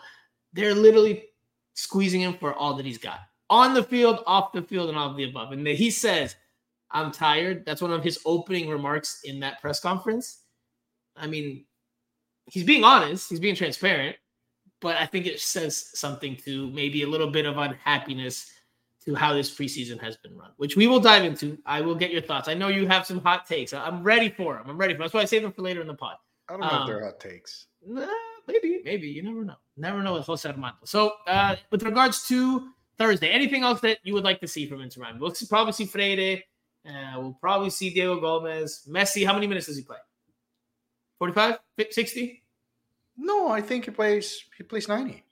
they're literally squeezing him for all that he's got on the field, off the field, and all of the above. And he says, "I'm tired." That's one of his opening remarks in that press conference. I mean, he's being honest. He's being transparent but I think it says something to maybe a little bit of unhappiness to how this preseason has been run, which we will dive into. I will get your thoughts. I know you have some hot takes. I'm ready for them. I'm ready for them. That's why I save them for later in the pod. I don't know um, if they're um, hot takes. Nah, maybe, maybe. You never know. Never know with Jose Armando. So, uh, with regards to Thursday, anything else that you would like to see from Inter Miami? We'll see, probably see Freire. Uh, we'll probably see Diego Gomez. Messi, how many minutes does he play? 45? 60? No, I think he plays. He plays ninety.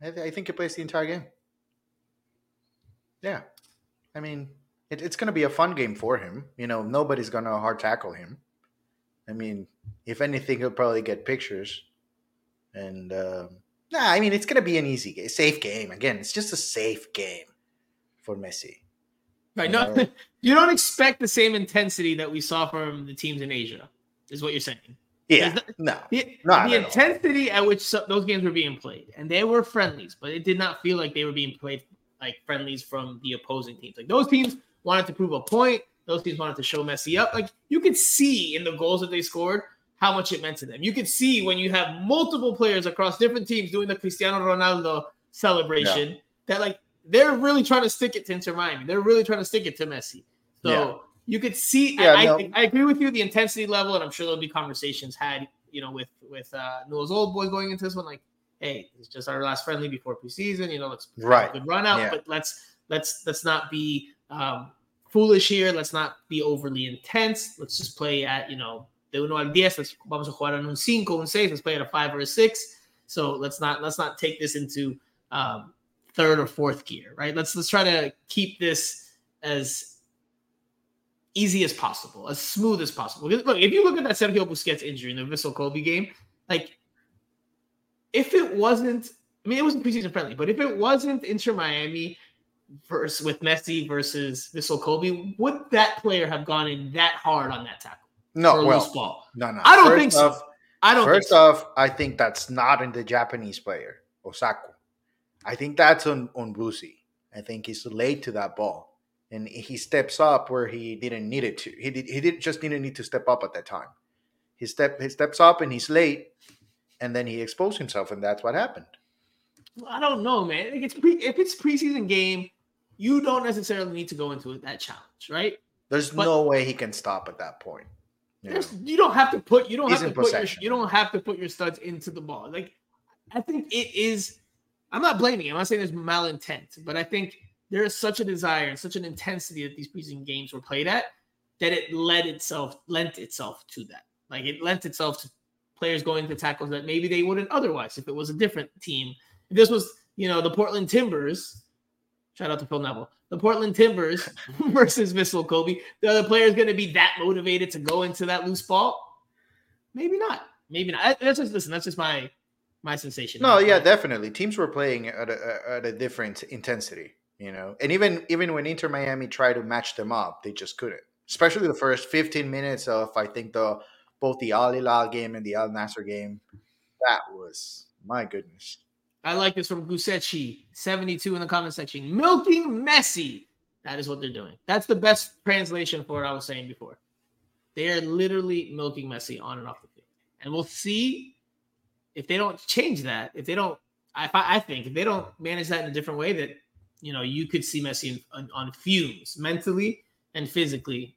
I, th- I think he plays the entire game. Yeah, I mean, it, it's going to be a fun game for him. You know, nobody's going to hard tackle him. I mean, if anything, he'll probably get pictures. And um, nah, I mean, it's going to be an easy, game, safe game. Again, it's just a safe game for Messi. Right. You no, know? you don't expect the same intensity that we saw from the teams in Asia, is what you're saying. Yeah, no, the, the intensity all. at which so, those games were being played, and they were friendlies, but it did not feel like they were being played like friendlies from the opposing teams. Like those teams wanted to prove a point. Those teams wanted to show Messi up. Like you could see in the goals that they scored how much it meant to them. You could see when you have multiple players across different teams doing the Cristiano Ronaldo celebration yeah. that like they're really trying to stick it to Inter Miami. They're really trying to stick it to Messi. So. Yeah you could see. Yeah, I, no. I, I, agree with you. The intensity level, and I'm sure there'll be conversations had, you know, with with uh, Newell's old boy going into this one. Like, hey, it's just our last friendly before preseason. You know, let's right good run out, yeah. but let's let's let's not be um, foolish here. Let's not be overly intense. Let's just play at you know de uno al diez. Let's vamos a jugar en un cinco, un seis. Let's play at a five or a six. So let's not let's not take this into um, third or fourth gear, right? Let's let's try to keep this as easy as possible, as smooth as possible. Look, if you look at that Sergio Busquets injury in the Vissel Kobe game, like if it wasn't, I mean, it wasn't preseason friendly, but if it wasn't Inter Miami versus with Messi versus Vissel Kobe, would that player have gone in that hard on that tackle? No, well, ball? no, no. I don't first think so. Off, I don't. First so. off, I think that's not in the Japanese player Osako. I think that's on on Busi. I think he's late to that ball and he steps up where he didn't need it to. He did, he did just didn't need to step up at that time. He step he steps up and he's late, and then he exposed himself, and that's what happened. I don't know, man. It's pre, if it's preseason game, you don't necessarily need to go into that challenge, right? There's but no way he can stop at that point. You, you don't have to put you don't He's have to put your you don't have to put your studs into the ball. Like I think it is. I'm not blaming. Him. I'm not saying there's malintent, but I think there is such a desire and such an intensity that these preseason games were played at that it led itself lent itself to that. Like it lent itself to players going to tackles that maybe they wouldn't otherwise if it was a different team. If this was, you know, the Portland Timbers, shout out to Phil Neville, the Portland Timbers versus Vissel Kobe, the other player is going to be that motivated to go into that loose ball? Maybe not. Maybe not. That's just listen. That's just my my sensation. No, yeah, definitely. Teams were playing at a, at a different intensity you know. And even even when Inter Miami tried to match them up, they just couldn't. Especially the first 15 minutes of I think the both the Al Hilal game and the Al Nassr game. That was my goodness. I like this from Gusechi, 72 in the comment section. Milking Messi. That is what they're doing. That's the best translation for what I was saying before. They are literally milking Messi on and off the field. And we'll see if they don't change that, if they don't, I, I think if they don't manage that in a different way, that you know, you could see Messi on, on fumes mentally and physically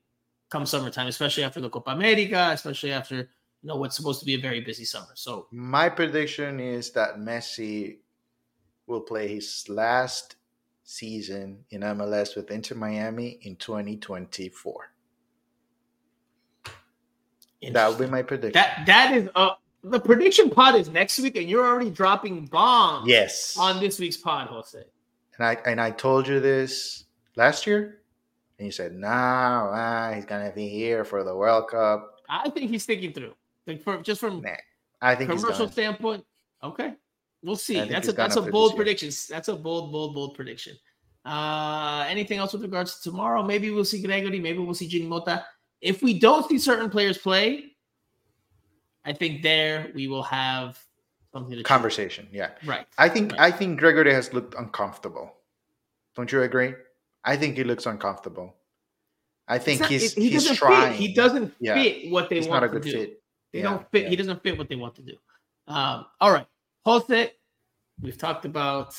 come summertime, especially after the Copa America, especially after you know what's supposed to be a very busy summer. So my prediction is that Messi will play his last season in MLS with Inter Miami in 2024. That would be my prediction. That that is uh the prediction pod is next week, and you're already dropping bombs. Yes, on this week's pod, Jose and I and I told you this last year, and you said, "No, nah, he's gonna be here for the World Cup." I think he's thinking through, like for just from nah, I think commercial standpoint. Okay, We'll see. That's a that's a bold prediction. That's a bold, bold, bold prediction. Uh, anything else with regards to tomorrow? Maybe we'll see Gregore. Maybe we'll see Jean Mota. If we don't see certain players play, I think there we will have something. Conversation. Yeah. Right. I think Right. I think Gregore has looked uncomfortable. Don't you agree? I think he looks uncomfortable. I think not- he's he he's trying. Fit. He doesn't Yeah. fit what they He's want not a to good do. fit. They Yeah, don't fit. yeah. He doesn't fit what they want to do. Um, all right, Jose. We've talked about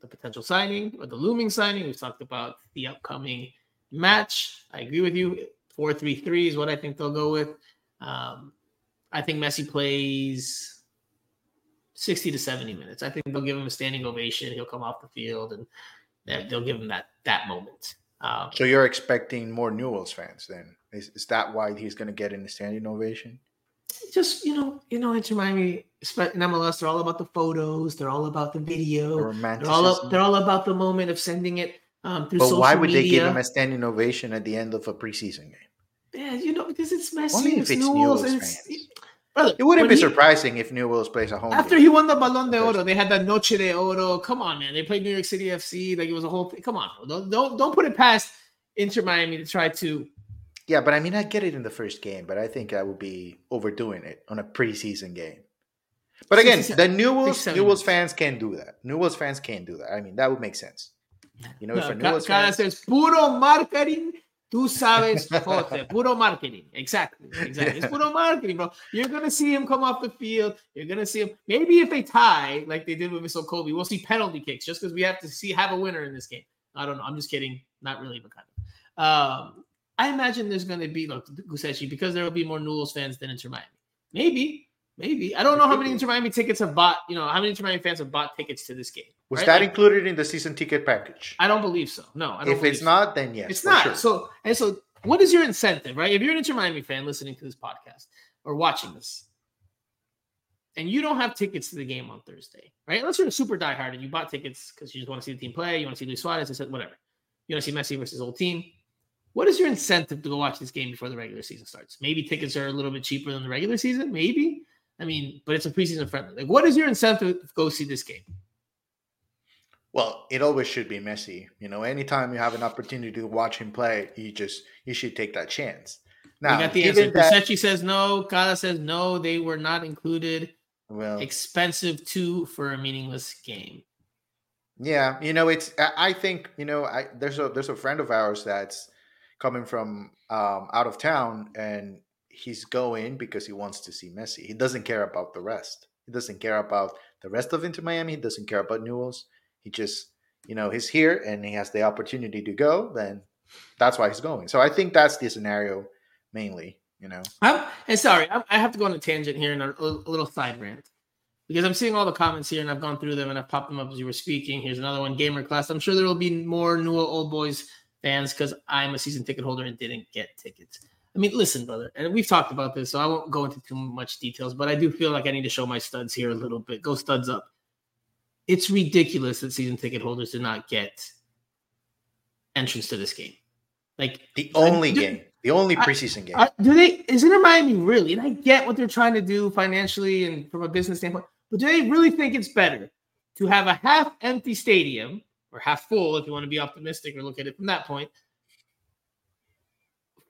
the potential signing or the looming signing. We've talked about the upcoming match. I agree with you. Four three three is what I think they'll go with. Um, I think Messi plays sixty to seventy minutes. I think they'll give him a standing ovation. He'll come off the field and they- they'll give him that that moment. Um, So you're expecting more Newells fans then? Is, is that why he's going to get in the standing ovation? just you know, you know, Inter Miami, spe- in MLS, they're all about the photos. They're all about the The video. They're all up, they're all about the moment of sending it um, through but why would media. they give him a standing ovation at the end of a preseason game? yeah, you know, because it's Messi. Only if it's it's Newell's, Newell's and it's- fans. brother, It wouldn't be he- surprising if Newells plays a home After game. he won the Ballon de Oro, they had that Noche de Oro. Come on, man. They played New York City FC. Like it was a whole thing. Come on. Don't, don't, don't put it past Inter Miami to try to. Yeah, but I mean, I get it in the first game, but I think I would be overdoing it on a preseason game. But again, 67 the Newells 67 Newells fans can't do that. Newells fans can't do that. I mean, that would make sense. You know, No, if a Ca- Newells Cara fan, says puro marketing. Tú sabes, Jose. Puro marketing. Exactly. Exactly. It's puro marketing, bro. You're gonna see him come off the field. You're gonna see him. Maybe if they tie, like they did with Vissel Kobe, we'll see penalty kicks just because we have to see have a winner in this game. I don't know. I'm just kidding. Not really, but kind of. Um, I imagine there's gonna be look Gusechi because there will be more Newell's fans than Inter Miami. Maybe, maybe. I don't know how many. Inter Miami tickets have bought. You know how many Inter Miami fans have bought tickets to this game. was right? that Like, included in the season ticket package? I don't believe so. No, I don't. If it's so. not, then yes, It's not. sure. So and so what is your incentive, right? If you're an Inter Miami fan listening to this podcast or watching this, and you don't have tickets to the game on Thursday, right? Unless you're a super diehard and you bought tickets because you just want to see the team play, you want to see Luis Suarez, I said whatever. You want to see Messi versus old team. What is your incentive to go watch this game before the regular season starts? Maybe tickets are a little bit cheaper than the regular season, maybe. I mean, but it's a preseason friendly. Like, what is your incentive to go see this game? Well, it always should be Messi. You know, anytime you have an opportunity to watch him play, you just you should take that chance. Now, we got the answer. that- says no. Kala says no. They were not included. well, expensive too for a meaningless game. Yeah, you know, it's. I I think you know, I there's a there's a friend of ours that's coming from um, out of town, and he's going because he wants to see Messi. He doesn't care about the rest. He doesn't care about the rest of Inter Miami. He doesn't care about Newells. He just, you know, he's here and he has the opportunity to go. Then that's why he's going. So I think that's the scenario mainly. You know, I'm and sorry, I'm, I have to go on a tangent here and a, a little side rant because I'm seeing all the comments here and I've gone through them and I've popped them up as you were speaking. Here's another one, gamer class. I'm sure there will be more Newell Old Boys fans because I'm a season ticket holder and didn't get tickets. I mean, listen, brother, and we've talked about this, so I won't go into too much details, but I do feel like I need to show my studs here a little bit. Go studs up. It's ridiculous that season ticket holders did not get entrance to this game. Like the only do- game, the only I- preseason game. are, do they is Inter Miami really? And I get what they're trying to do financially and from a business standpoint, but do they really think it's better to have a half empty stadium or half full, if you want to be optimistic or look at it from that point,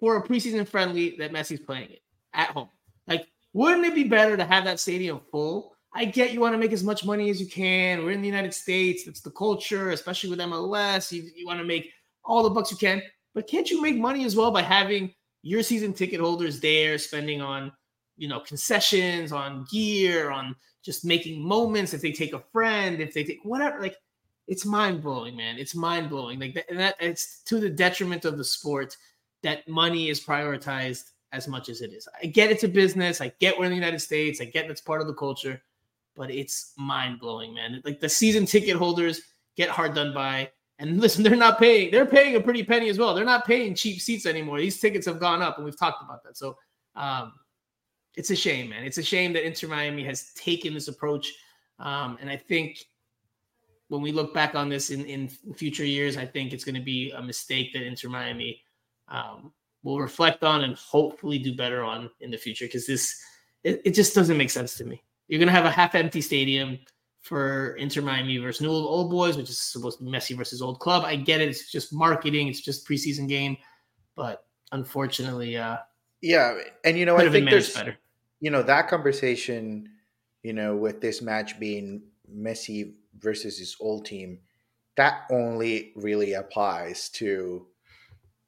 for a preseason friendly that Messi's playing it at home? Like, wouldn't it be better to have that stadium full? I get you want to make as much money as you can. We're in the United States. That's the culture, especially with MLS. You, you want to make all the bucks you can. But can't you make money as well by having your season ticket holders there spending on, you know, concessions, on gear, on just making moments if they take a friend, if they take whatever, like it's mind blowing, man. It's mind blowing. Like that, that it's to the detriment of the sport that money is prioritized as much as it is. I get it's a business. I get we're in the United States. I get that's part of the culture, but it's mind blowing, man. Like the season ticket holders get hard done by. And listen, they're not paying. They're paying a pretty penny as well. They're not paying cheap seats anymore. These tickets have gone up, and we've talked about that. So, um, it's a shame, man. It's a shame that Inter Miami has taken this approach. Um, and I think when we look back on this in, in future years, I think it's going to be a mistake that Inter Miami um, will reflect on and hopefully do better on in the future because this it, it just doesn't make sense to me. You're going to have a half empty stadium for Inter Miami versus New Old Boys, which is supposed to be Messi versus Old Club. I get it; it's just marketing, it's just preseason game, but unfortunately, uh, yeah, and you know, I think there's better. you know that conversation, you know, with this match being Messi versus his old team, that only really applies to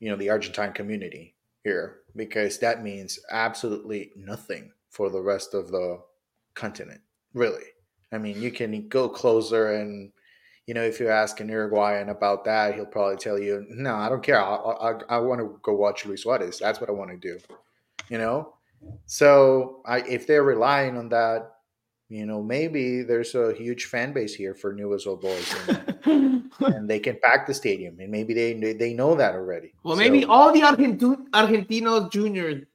you know the Argentine community here because that means absolutely nothing for the rest of the continent, really. I mean, you can go closer and you know, if you ask an Uruguayan about that, he'll probably tell you, "No, I don't care. I, I, I want to go watch Luis Suarez. That's what I want to do." You know, so I, if they're relying on that, you know, maybe there's a huge fan base here for Newell's Old Boys, and, and they can pack the stadium, and maybe they they know that already. well, maybe all the Argent- Argentino junior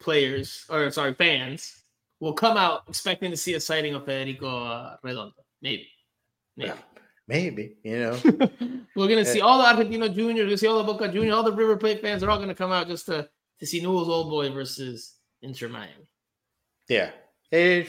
players, or sorry, fans, will come out expecting to see a sighting of Federico uh, Redondo. Maybe, maybe. Yeah. maybe you know. We're gonna see all the Argentino juniors, we're gonna see all the Boca Juniors, all the River Plate fans are all gonna come out just to to see Newell's Old Boy versus Inter Miami. Yeah. Eh,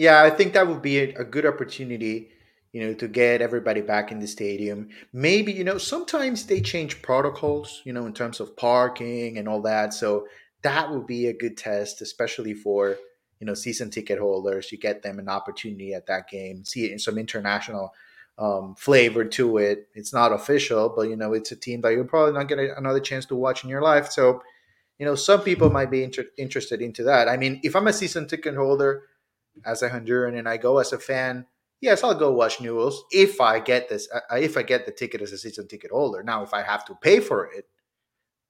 yeah, I think that would be a, good opportunity, you know, to get everybody back in the stadium. Maybe, you know, sometimes they change protocols, you know, in terms of parking and all that. So that would be a good test, especially for, you know, season ticket holders. You get them an opportunity at that game, see some international um, flavor to it. It's not official, but, you know, it's a team that you're probably not getting another chance to watch in your life. So, you know, some people might be inter- interested into that. I mean, if I'm a season ticket holder as a Honduran and I go as a fan, yes, I'll go watch Newell's if I get this, uh, if I get the ticket as a season ticket holder. Now, if I have to pay for it,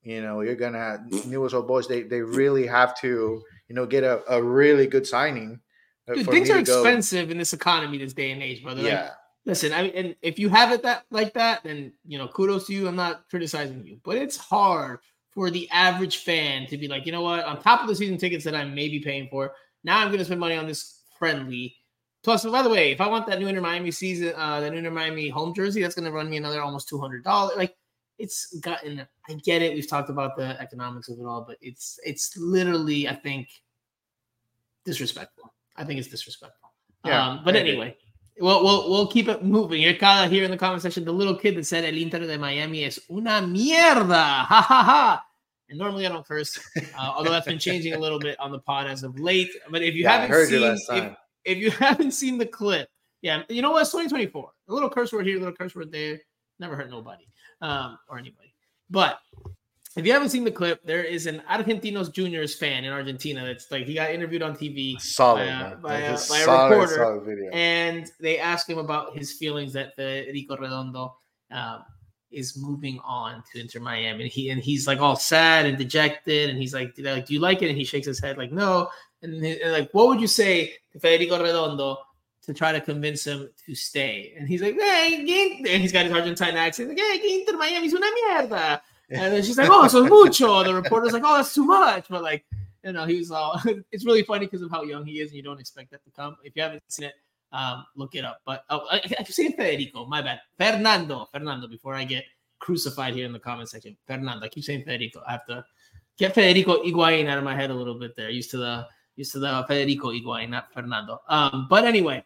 you know, you're gonna Newell's old boys. They they really have to, you know, get a, a really good signing. uh, Dude, things are go- expensive in this economy this day and age, brother. Like, Yeah, listen, I mean, and if you have it that like that, then you know, kudos to you. I'm not criticizing you, but it's hard for the average fan to be like, you know what, on top of the season tickets that I may be paying for, now I'm going to spend money on this friendly. Plus, by the way, if I want that new Inter Miami season, uh, the new Inter Miami home jersey, that's going to run me another almost two hundred dollars. Like, it's gotten. I get it. We've talked about the economics of it all, but it's it's literally, I think, disrespectful. I think it's disrespectful. Yeah, um, but agree. anyway, we'll, we'll we'll keep it moving. Here, Kyle, here in the comment section, the little kid that said El Inter de Miami es una mierda. Ha ha ha. And normally I don't curse, uh, although that's been changing a little bit on the pod as of late. But if you yeah, haven't heard seen, you last if, time. if you haven't seen the clip, yeah, you know what? It's 2024. A little curse word here, a little curse word there. Never hurt nobody um, or anybody. But if you haven't seen the clip, there is an Argentinos Juniors fan in Argentina that's like he got interviewed on TV solid, by a- by a- by a reporter, solid and they asked him about his feelings that Rico Redondo um, is moving on to Inter Miami, and he and he's like all sad and dejected, and he's like, "Do you like, do you like it?" And he shakes his head like, "No." And, and like, what would you say to Federico Redondo to try to convince him to stay? And he's like, "Hey, and he's got his Argentine accent, like, "Hey, Inter Miami es una mierda." And then she's like, "Oh, so mucho." The reporter's like, "Oh, that's too much," but like. You know, he was all. It's really funny because of how young he is, and you don't expect that to come. If you haven't seen it, um, look it up. But oh, I, I keep saying Federico. My bad. Fernando. Fernando. Before I get crucified here in the comment section, Fernando. I keep saying Federico. I have to get Federico Higuaín out of my head a little bit there. Used to the used to the Federico Higuaín, not Fernando. Um, but anyway,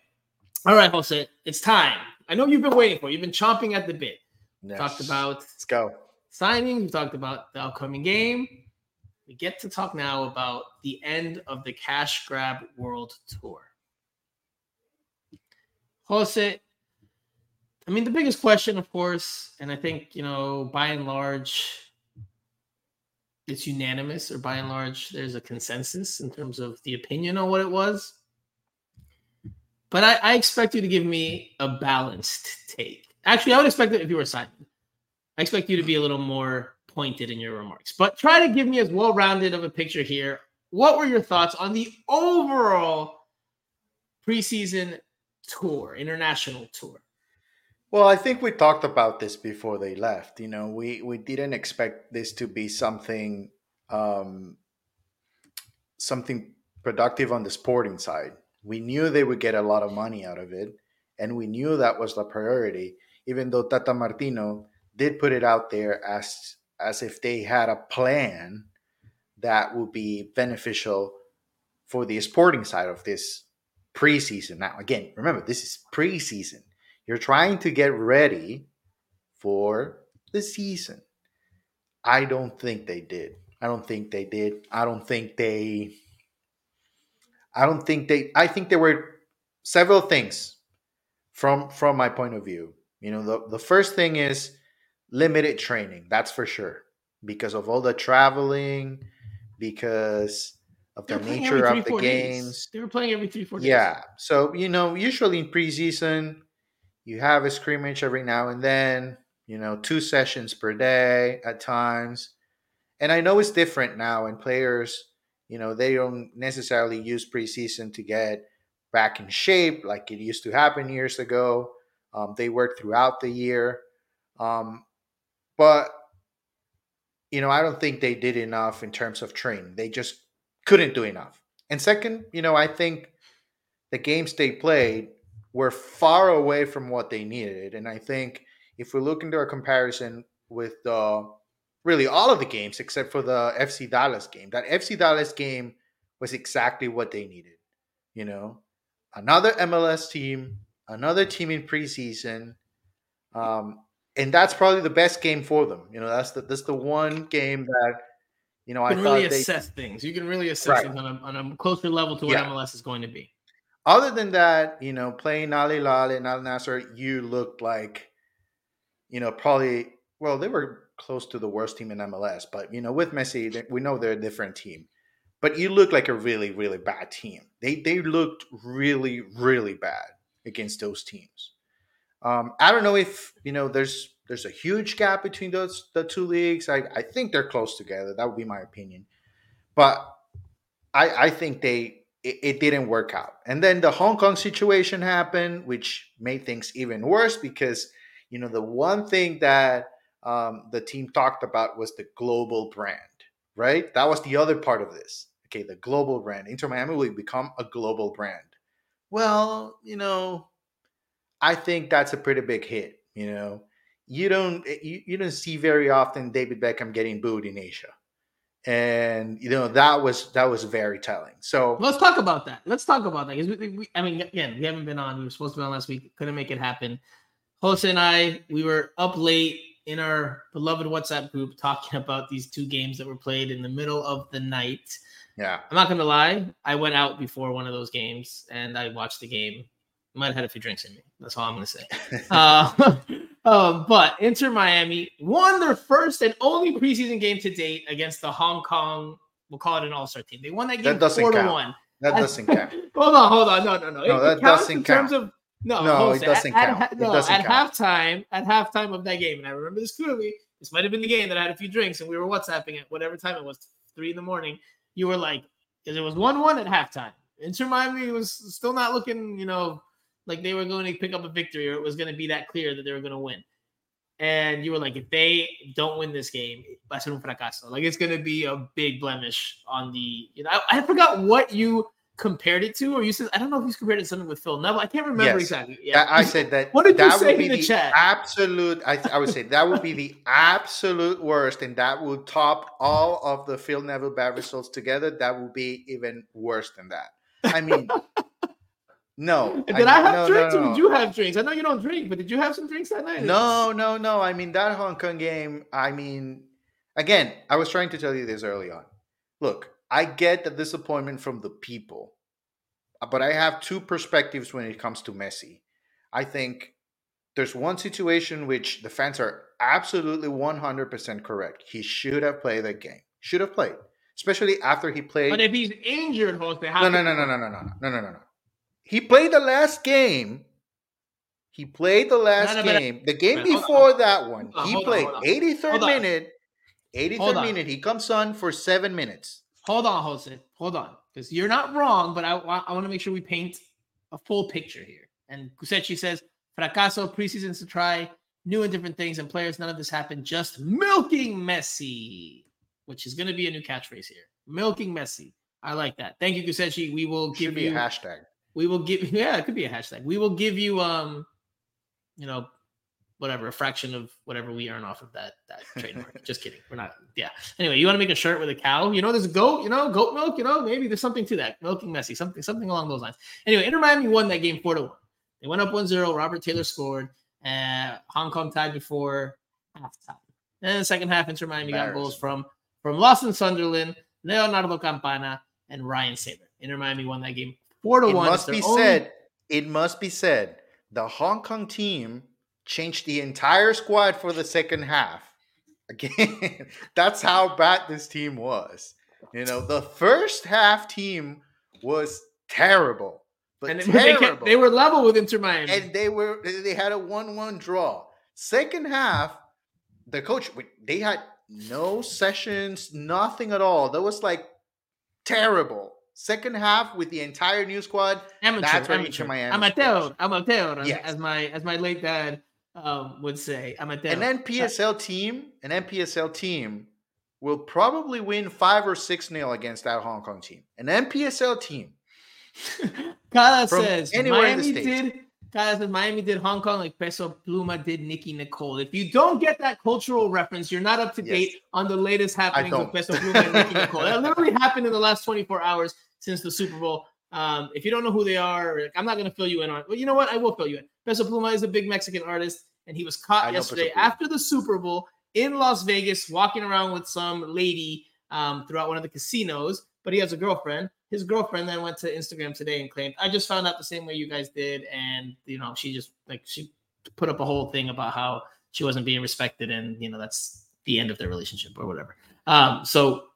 all right, Jose, it's time. I know you've been waiting for. it. You've been chomping at the bit. Yes. Talked about Let's go. signing. We talked about the upcoming game. We get to talk now about the end of the Cash Grab World Tour. Jose, I mean, the biggest question, of course, and I think, you know, by and large, it's unanimous, or by and large, there's a consensus in terms of the opinion on what it was. But I, I expect you to give me a balanced take. Actually, I would expect it if you were Simon. I expect you to be a little more pointed in your remarks, but try to give me as well rounded of a picture here. What were your thoughts on the overall preseason tour, international tour? Well, I think we talked about this before they left. You know, we we didn't expect this to be something um, something productive on the sporting side. We knew they would get a lot of money out of it, and we knew that was the priority. Even though Tata Martino did put it out there as as if they had a plan that would be beneficial for the sporting side of this preseason. Now, again, remember, this is preseason. You're trying to get ready for the season. I don't think they did. I don't think they did. I don't think they. I don't think they. I think there were several things from from my point of view. You know, the, the first thing is limited training. That's for sure because of all the traveling, because of the nature of the games. Days. They were playing every three, four days. Yeah. So, you know, usually in preseason, you have a scrimmage every now and then, you know, two sessions per day at times. And I know it's different now, and players, you know, they don't necessarily use preseason to get back in shape like it used to happen years ago. Um, they work throughout the year. Um, but, you know, I don't think they did enough in terms of training. They just couldn't do enough. And second, you know, I think the games they played were far away from what they needed. And I think if we look into a comparison with the really all of the games except for the FC Dallas game, that FC Dallas game was exactly what they needed. You know, another MLS team, another team in preseason. Um, and that's probably the best game for them. You know, that's the that's the one game that you know, you can I really assess they, things. You can really assess right. things on a, on a closer level to what yeah. MLS is going to be. Other than that, you know, playing Al Hilal and Al Nassr, you looked like, you know, probably well, they were close to the worst team in MLS, but you know, with Messi, we know they're a different team. But you look like a really, really bad team. They they looked really, really bad against those teams. Um, I don't know if you know. There's there's a huge gap between those the two leagues. I, I think they're close together. That would be my opinion. But I I think they it, it didn't work out. And then the Hong Kong situation happened, which made things even worse because you know the one thing that um, the team talked about was the global brand, right? That was the other part of this. Okay, the global brand. Inter Miami will become a global brand. Well, you know, I think that's a pretty big hit. You know, you don't eh, you, you don't see very often David Beckham getting booed in Asia. And you know that was that was very telling. So let's talk about that. Let's talk about that. We, we, I mean, again, we haven't been on. We were supposed to be on last week. Couldn't make it happen. Jose and I, we were up late in our beloved WhatsApp group talking about these two games that were played in the middle of the night. Yeah. I'm not gonna lie. I went out before one of those games and I watched the game. Might have had a few drinks in me. That's all I'm gonna say. uh, um, but Inter Miami won their first and only preseason game to date against the Hong Kong. We'll call it an All Star team. They won that game that four count. to one. That doesn't count. hold on, hold on. No, no, no. No, that doesn't in count. Terms of, no, no, it doesn't at, count. At, no, doesn't at count. halftime, at halftime of that game, and I remember this clearly. This might have been the game that I had a few drinks and we were WhatsApping at whatever time it was, three in the morning. You were like, because it was one-one at halftime. Inter Miami was still not looking, you know, like they were going to pick up a victory or it was going to be that clear that they were going to win. And you were like, if they don't win this game, va a ser un fracaso. Like it's going to be a big blemish on the. You know, I, I, forgot what you compared it to, or you said I don't know if you compared it to something with Phil Neville. I can't remember yes. exactly. Yeah, I said that. what did that you say would be in the, the chat? Absolute. I, I would say that would be the absolute worst, and that would top all of the Phil Neville bad results together. That would be even worse than that. I mean. No. Did I, I have no, drinks no, no, or did you have drinks? I know you don't drink, but did you have some drinks that night? No, no, no. I mean, that Hong Kong game, I mean, again, I was trying to tell you this early on. Look, I get the disappointment from the people, uh, but I have two perspectives when it comes to Messi. I think there's one situation which the fans are absolutely 100% correct. He should have played that game. Should have played, especially after he played. But if he's injured, Jose, no, no, no, no, no, no, no, no, no, no, no. He played the last game. He played the last no, no, game. The game before on. that one, on, he played on, 83rd minute. 83rd minute. He comes on for seven minutes. Hold on, Jose. Hold on. Because you're not wrong, but I, I want to make sure we paint a full picture here. And Kusechi says, fracaso, preseasons to try new and different things and players. None of this happened. Just milking Messi, which is going to be a new catchphrase here. Milking Messi. I like that. Thank you, Kusechi. We will give Should be you a hashtag we will give yeah it could be a hashtag we will give you um you know whatever a fraction of whatever we earn off of that that trademark. Just kidding. We're not. Yeah. Anyway, you want to make a shirt with a cow? You know, there's a goat. You know, goat milk. You know, maybe there's something to that. Milking Messi, something something along those lines. Anyway, Inter Miami won that game four to one. They went up 1-0. Robert Taylor scored. Uh, Hong Kong tied before halftime. And the second half, Inter Miami got goals from from Lawson Sunderland, Leonardo Campana, and Ryan Sailor. Inter Miami won that game four to it one. Must be only... said. It must be said. The Hong Kong team changed the entire squad for the second half. Again, that's how bad this team was. You know, the first half team was terrible. But and terrible. They, kept, they were level with Inter Miami. And they were they had a 1-1 draw. Second half, the coach they had no sessions, nothing at all. That was like terrible. Second half with the entire new squad. Amateur, that's where amateur. Miami amateur, amateur, yes. as my as my late dad um, would say. Amateur. An NPSL team, an NPSL team will probably win five or six nil against that Hong Kong team. An NPSL team. Kala says Miami did Guys, if Miami did Hong Kong like Peso Pluma did Nicki Nicole. If you don't get that cultural reference, you're not up to date yes. on the latest happenings with Peso Pluma and Nicki Nicole. That literally happened in the last 24 hours since the Super Bowl. Um, if you don't know who they are, I'm not going to fill you in on. Well, you know what? I will fill you in. Peso Pluma is a big Mexican artist, and he was caught yesterday after the Super Bowl in Las Vegas, walking around with some lady um, throughout one of the casinos. But he has a girlfriend his girlfriend then went to Instagram today and claimed, I just found out the same way you guys did. And, you know, she just like, she put up a whole thing about how she wasn't being respected. And, you know, that's the end of their relationship or whatever. Um, so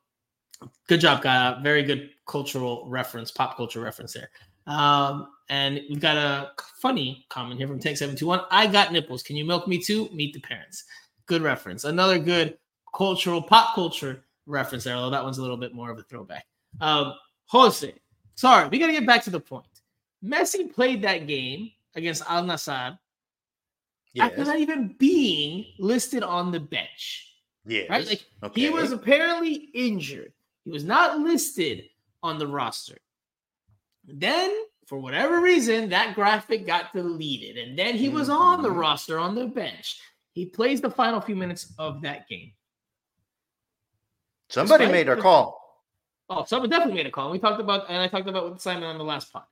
good job, guy. Very good cultural reference, pop culture reference there. Um, and we've got a funny comment here from Tank 721. I got nipples. Can you milk me too? Meet the parents. Good reference. Another good cultural, pop culture reference there, although that one's a little bit more of a throwback. Um, Jose, sorry, we got to get back to the point. Messi played that game against Al Nassr yes. after not even being listed on the bench. Yeah, right. Like okay. he was apparently injured. He was not listed on the roster. Then, for whatever reason, that graphic got deleted, and then he was on the mm-hmm. roster on the bench. He plays the final few minutes of that game. Somebody Despite made a call. Oh, someone definitely made a call. And We talked about, and I talked about with Simon on the last pod.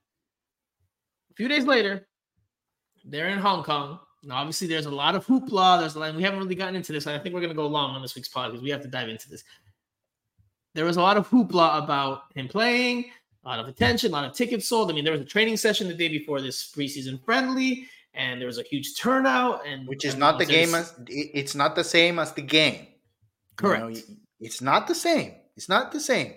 A few days later, they're in Hong Kong. Now, obviously, there's a lot of hoopla. There's a lot, we haven't really gotten into this. I think we're going to go long on this week's pod because we have to dive into this. There was a lot of hoopla about him playing, a lot of attention, a lot of tickets sold. I mean, there was a training session the day before this preseason friendly, and there was a huge turnout. And which is not the game. As, it's not the same as the game. Correct. You know, it's not the same. It's not the same.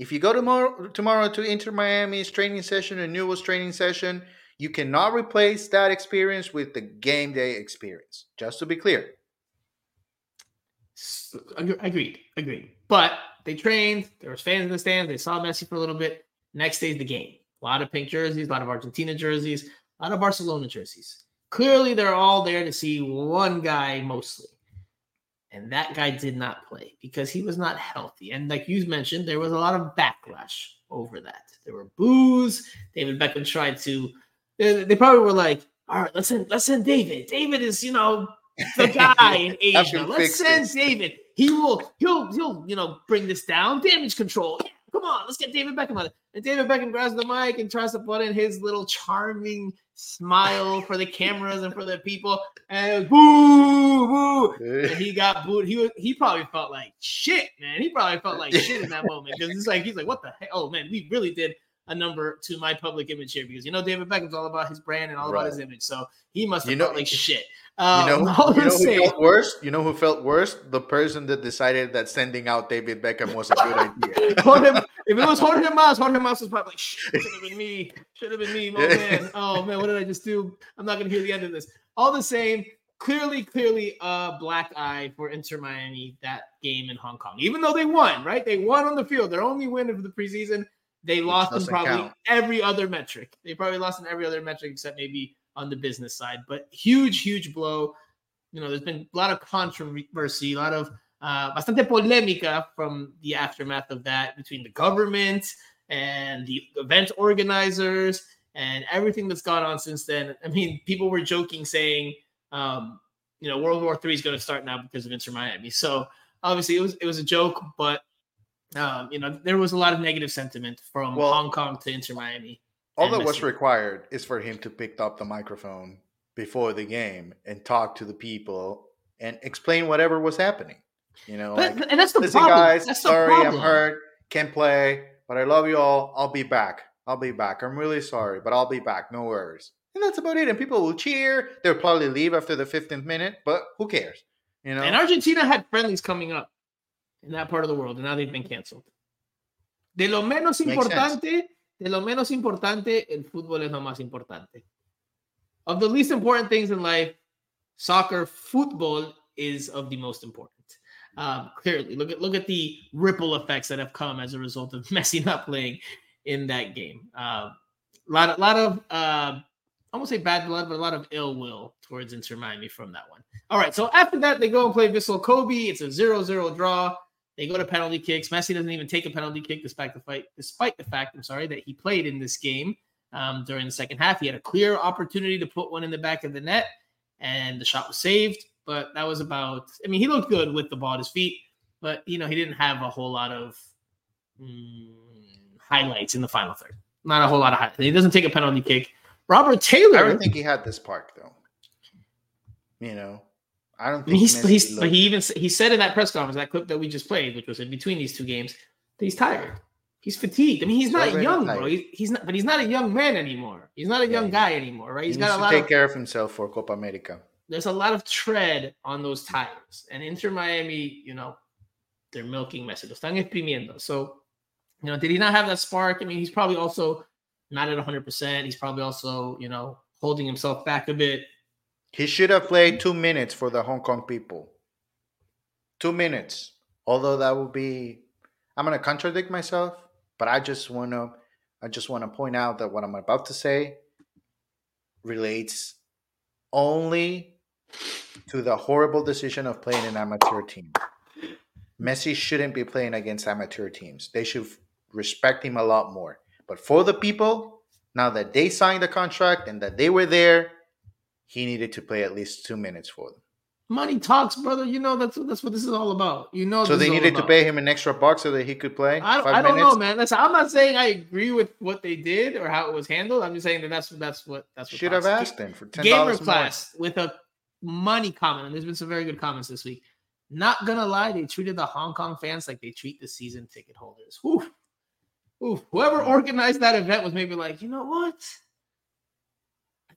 If you go tomorrow tomorrow to Inter Miami's training session and Newell's training session, you cannot replace that experience with the game day experience. Just to be clear. Agreed. Agreed. But they trained. There was fans in the stands. They saw Messi for a little bit. Next day's the game. A lot of pink jerseys, a lot of Argentina jerseys, a lot of Barcelona jerseys. Clearly, they're all there to see one guy mostly. And that guy did not play because he was not healthy. And like you mentioned, there was a lot of backlash over that. There were boos. David Beckham tried to. They probably were like, "All right, let's send let's send David. David is you know the guy in Asia. Let's send this. David. He will he'll he'll you know bring this down. Damage control. Come on, let's get David Beckham on it. And David Beckham grabs the mic and tries to put in his little charming smile for the cameras and for the people, and boo, boo. And he got booed. He was, he probably felt like shit, man. He probably felt like shit in that moment because it's like he's like, what the hell? Oh man, we really did a number to my public image here because you know David Beckham's all about his brand and all right. about his image, so he must have you know, felt like shit. Um, you know, you know who felt worse? You know who felt worse? The person that decided that sending out David Beckham was a good idea. if it was Jorge Mas, Jorge Mas was probably like, should have been me. Should have been me. Oh man. Oh man, what did I just do? I'm not gonna hear the end of this. All the same, clearly, clearly a black eye for Inter Miami that game in Hong Kong. Even though they won, right? They won on the field. Their only win of the preseason. They lost in probably count. every other metric. They probably lost in every other metric except maybe on the business side. But huge, huge blow. You know, there's been a lot of controversy, a lot of uh, bastante polémica from the aftermath of that between the government and the event organizers and everything that's gone on since then. I mean, people were joking saying, um, you know, World War Three is going to start now because of Inter Miami. So obviously, it was it was a joke, but um, you know, there was a lot of negative sentiment from Well- Hong Kong to Inter Miami. All that was required is for him to pick up the microphone before the game and talk to the people and explain whatever was happening. You know, But, like, and that's the listen, problem. guys, that's sorry, I'm hurt, can't play, but I love you all. I'll be back. I'll be back. I'm really sorry, but I'll be back. No worries. And that's about it. And people will cheer. They'll probably leave after the 15th minute, but who cares? You know, And Argentina had friendlies coming up in that part of the world, and now they've been canceled. De lo menos importante, de lo menos importante, el fútbol es lo más importante. Of the least important things in life, soccer, football is of the most important. Um, clearly, look at look at the ripple effects that have come as a result of Messi not playing in that game. A lot, of, lot of, uh, I won't say bad blood, but a lot of ill will towards Inter Miami from that one. All right, so after that, they go and play Vissel Kobe. It's a 0-0 draw. They go to penalty kicks. Messi doesn't even take a penalty kick, despite the fight, despite the fact, I'm sorry, that he played in this game um, during the second half. He had a clear opportunity to put one in the back of the net, and the shot was saved. But that was about. I mean, he looked good with the ball at his feet, but you know, he didn't have a whole lot of mm, highlights in the final third. Not a whole lot of highlights. He doesn't take a penalty kick. Robert Taylor. I don't think he had this park though. You know, I don't think he's, he's but he even he said in that press conference, that clip that we just played, which was in between these two games, that he's tired. He's fatigued. I mean, he's not young, tired. bro. He's, he's not, but he's not a young man anymore. He's not a Yeah, young he- guy anymore, right? he He's needs got a to lot take of care of himself for Copa America. there's a lot of tread on those tires. And Inter Miami, you know, they're milking Messi. Lo están exprimiendo. So, you know, did he not have that spark? I mean, he's probably also not at 100%. He's probably also, you know, holding himself back a bit. He should have played two minutes for the Hong Kong people. Two minutes. Although that would be, I'm gonna contradict myself, but I just wanna, I just wanna point out that what I'm about to say relates only to the horrible decision of playing an amateur team. Messi shouldn't be playing against amateur teams. They should respect him a lot more. But for the people, now that they signed the contract and that they were there, he needed to play at least two minutes for them. Money talks, brother. You know that's that's what this is all about. You know, So they needed to pay him an extra buck so that he could play. I I don't minutes. know, man. Listen, I'm not saying I agree with what they did or how it was handled. I'm just saying that that's that's what that's what Should have asked him for ten Gamer dollars more. class with a money comment, and there's been some very good comments this week. Not gonna lie, they treated the Hong Kong fans like they treat the season ticket holders. Whew. Ooh, whoever mm. organized that event was maybe like, you know what?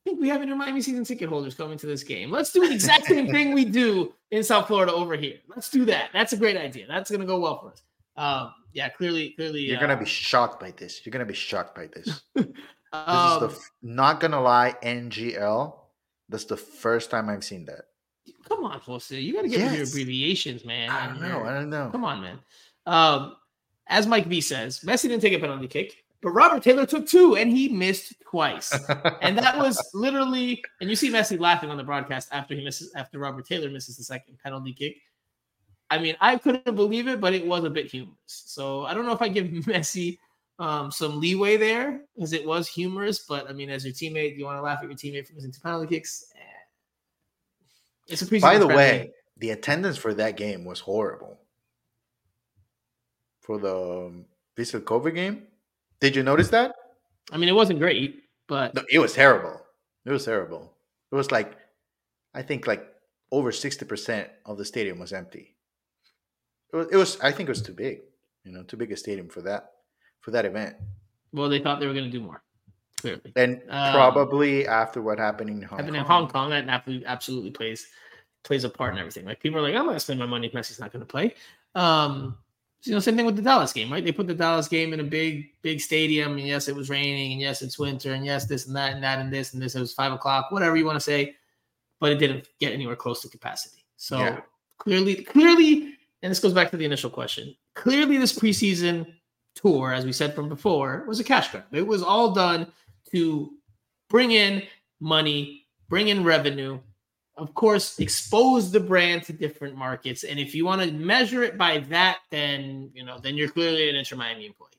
I think we have Inter Miami season ticket holders coming to this game. Let's do the exact same thing we do in South Florida over here. Let's do that. That's a great idea. That's gonna go well for us. Um, yeah, clearly, clearly, You're uh, gonna be shocked by this. You're gonna be shocked by this. This um, is the not gonna lie, NGL. That's the first time I've seen that. come on, Jose. You gotta get with your abbreviations, man. I don't know. I don't know. Come on, man. Um, as Mike V says, Messi didn't take a penalty kick, but Robert Taylor took two and he missed twice. and that was literally, and you see Messi laughing on the broadcast after he misses, after Robert Taylor misses the second penalty kick. I mean, I couldn't believe it, but it was a bit humorous. So I don't know if I give Messi um, some leeway there because it was humorous. But I mean, as your teammate, you want to laugh at your teammate for missing two penalty kicks. Eh. It's a preseason By the friendly. way, the attendance for that game was horrible. For the um, Vissel Kobe game, did you notice that? I mean, it wasn't great, but No, it was terrible. It was terrible. It was like, I think like over sixty percent of the stadium was empty. It was, it was. I think it was too big. You know, too big a stadium for that for that event. well, they thought they were going to do more. Clearly, And Um, probably after what happened in Hong happened Kong. in Hong Kong, that absolutely, absolutely plays plays a part in everything. Like people are like, I'm going to spend my money if Messi's not going to play. Um, you know, same thing with the Dallas game, right? They put the Dallas game in a big, big stadium, and yes, it was raining, and yes, it's winter, and yes, this and that and that and this and this. It was five o'clock, whatever you want to say, but it didn't get anywhere close to capacity. So Yeah. clearly, clearly, and this goes back to the initial question. Clearly, this preseason tour, as we said from before, was a cash grab. It was all done to bring in money, bring in revenue, of course, expose the brand to different markets. And if you want to measure it by that, then you know, then you're clearly an Inter Miami employee.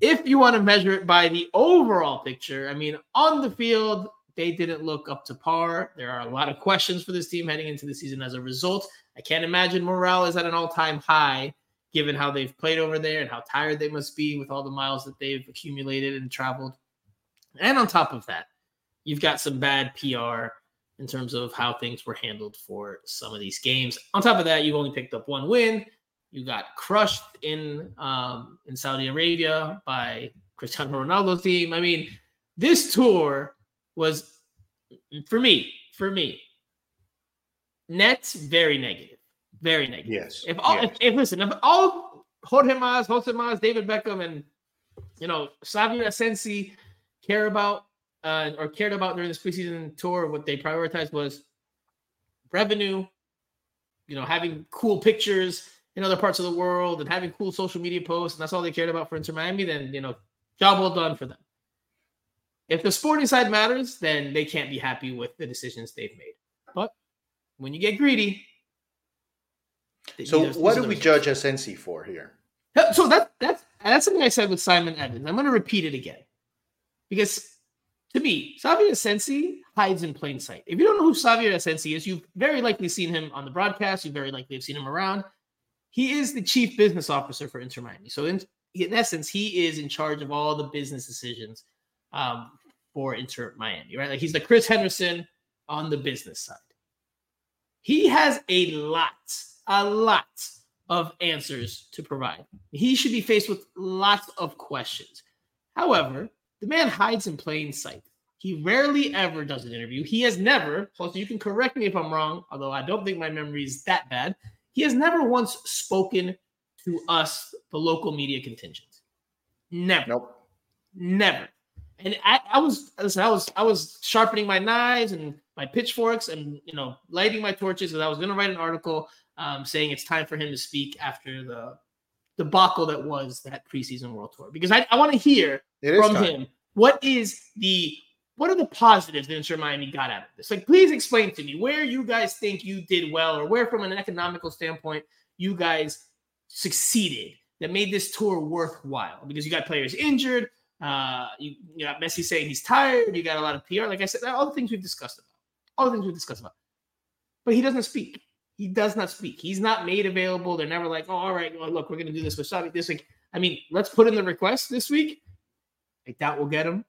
If you want to measure it by the overall picture, I mean, on the field, they didn't look up to par. There are a lot of questions for this team heading into the season as a result. I can't imagine morale is at an all time high given how they've played over there and how tired they must be with all the miles that they've accumulated and traveled. And on top of that, you've got some bad PR in terms of how things were handled for some of these games. On top of that, you've only picked up one win. You got crushed in um, in Saudi Arabia by Cristiano Ronaldo's team. I mean, this tour was for me, for me, nets very negative, very negative. Yes. If all, yes. if, if listen, if all Jorge Mas, Jose Mas, David Beckham, and you know Xavi Asensi care about uh, or cared about during this preseason tour, what they prioritized was revenue. You know, having cool pictures in other parts of the world and having cool social media posts, and that's all they cared about for Inter Miami. Then you know, job well done for them. If the sporting side matters, then they can't be happy with the decisions they've made. But when you get greedy, So there's- what there's do we judge Asensi for here? So that that's that's something I said with Simon Evans. I'm going to repeat it again because to me, Xavier Asensi hides in plain sight. If you don't know who Xavier Asensi is, you've very likely seen him on the broadcast. You very likely have seen him around. He is the chief business officer for Inter Miami. So in, in essence, he is in charge of all the business decisions um, for Inter Miami. Right, like he's the Chris Henderson on the business side. He has a lot, a lot of answers to provide. He should be faced with lots of questions. However, the man hides in plain sight. He rarely ever does an interview. He has never, plus you can correct me if I'm wrong, although I don't think my memory is that bad. He has never once spoken to us, the local media contingent. Never. Nope. Never. And I, I was listen, I was I was sharpening my knives and my pitchforks and you know lighting my torches because I was going to write an article um, saying it's time for him to speak after the debacle that was that preseason World Tour because I, I want to hear from time. him what is the what are the positives that Inter Miami got out of this? Like, please explain to me where you guys think you did well, or where, from an economical standpoint, you guys succeeded that made this tour worthwhile. Because you got players injured, uh, you, you got Messi saying he's tired, you got a lot of PR. Like I said, all the things we've discussed about, all the things we've discussed about. But he doesn't speak. He does not speak. He's not made available. They're never like, oh, all right, well, look, we're going to do this with Xavi this week. I mean, let's put in the request this week. I doubt we'll get him.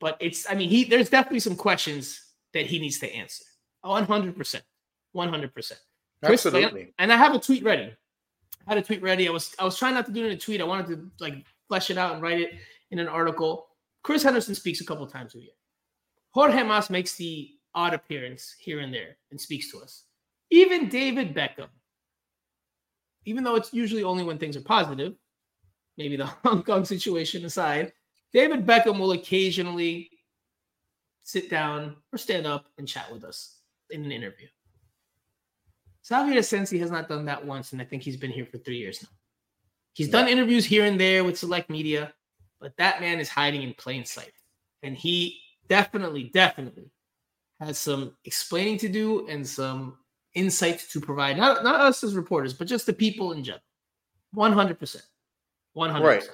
But it's, I mean, he there's definitely some questions that he needs to answer. 100%. 100%. Chris, Absolutely. And I have a tweet ready. I had a tweet ready. I was I was trying not to do it in a tweet. I wanted to like flesh it out and write it in an article. Chris Henderson speaks a couple times a year. Jorge Mas makes the odd appearance here and there and speaks to us. Even David Beckham, even though it's usually only when things are positive, maybe the Hong Kong situation aside, David Beckham will occasionally sit down or stand up and chat with us in an interview. Xavier Asensi has not done that once, and I think he's been here for three years now. He's done interviews here and there with select media, but that man is hiding in plain sight. And he definitely, definitely has some explaining to do and some insights to provide. Not, not us as reporters, but just the people in general. 100%. 100%. Right.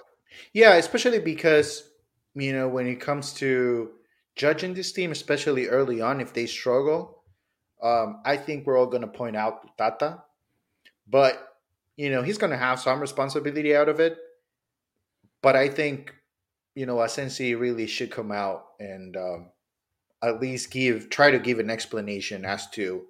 Yeah, especially because you know when it comes to judging this team, especially early on, if they struggle, um, I think we're all going to point out Tata, but you know he's going to have some responsibility out of it. But I think you know Asensi really should come out and um, at least give try to give an explanation as to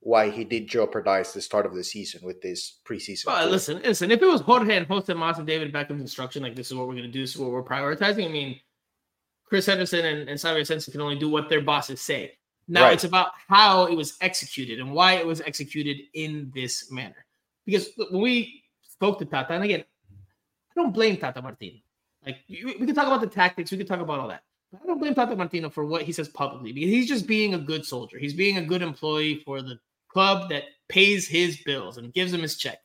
why he did jeopardize the start of the season with this preseason. Well, tour. listen, listen. If it was Jorge and Jose Mas and David Beckham's instruction, like this is what we're going to do, this is what we're prioritizing. I mean, Chris Henderson and, and Xavier Asensi can only do what their bosses say. Now Right. it's about how it was executed and why it was executed in this manner. Because when we spoke to Tata, and again, I don't blame Tata Martino. Like we, we can talk about the tactics, we can talk about all that. But I don't blame Tata Martino for what he says publicly because he's just being a good soldier. He's being a good employee for the club that pays his bills and gives him his check.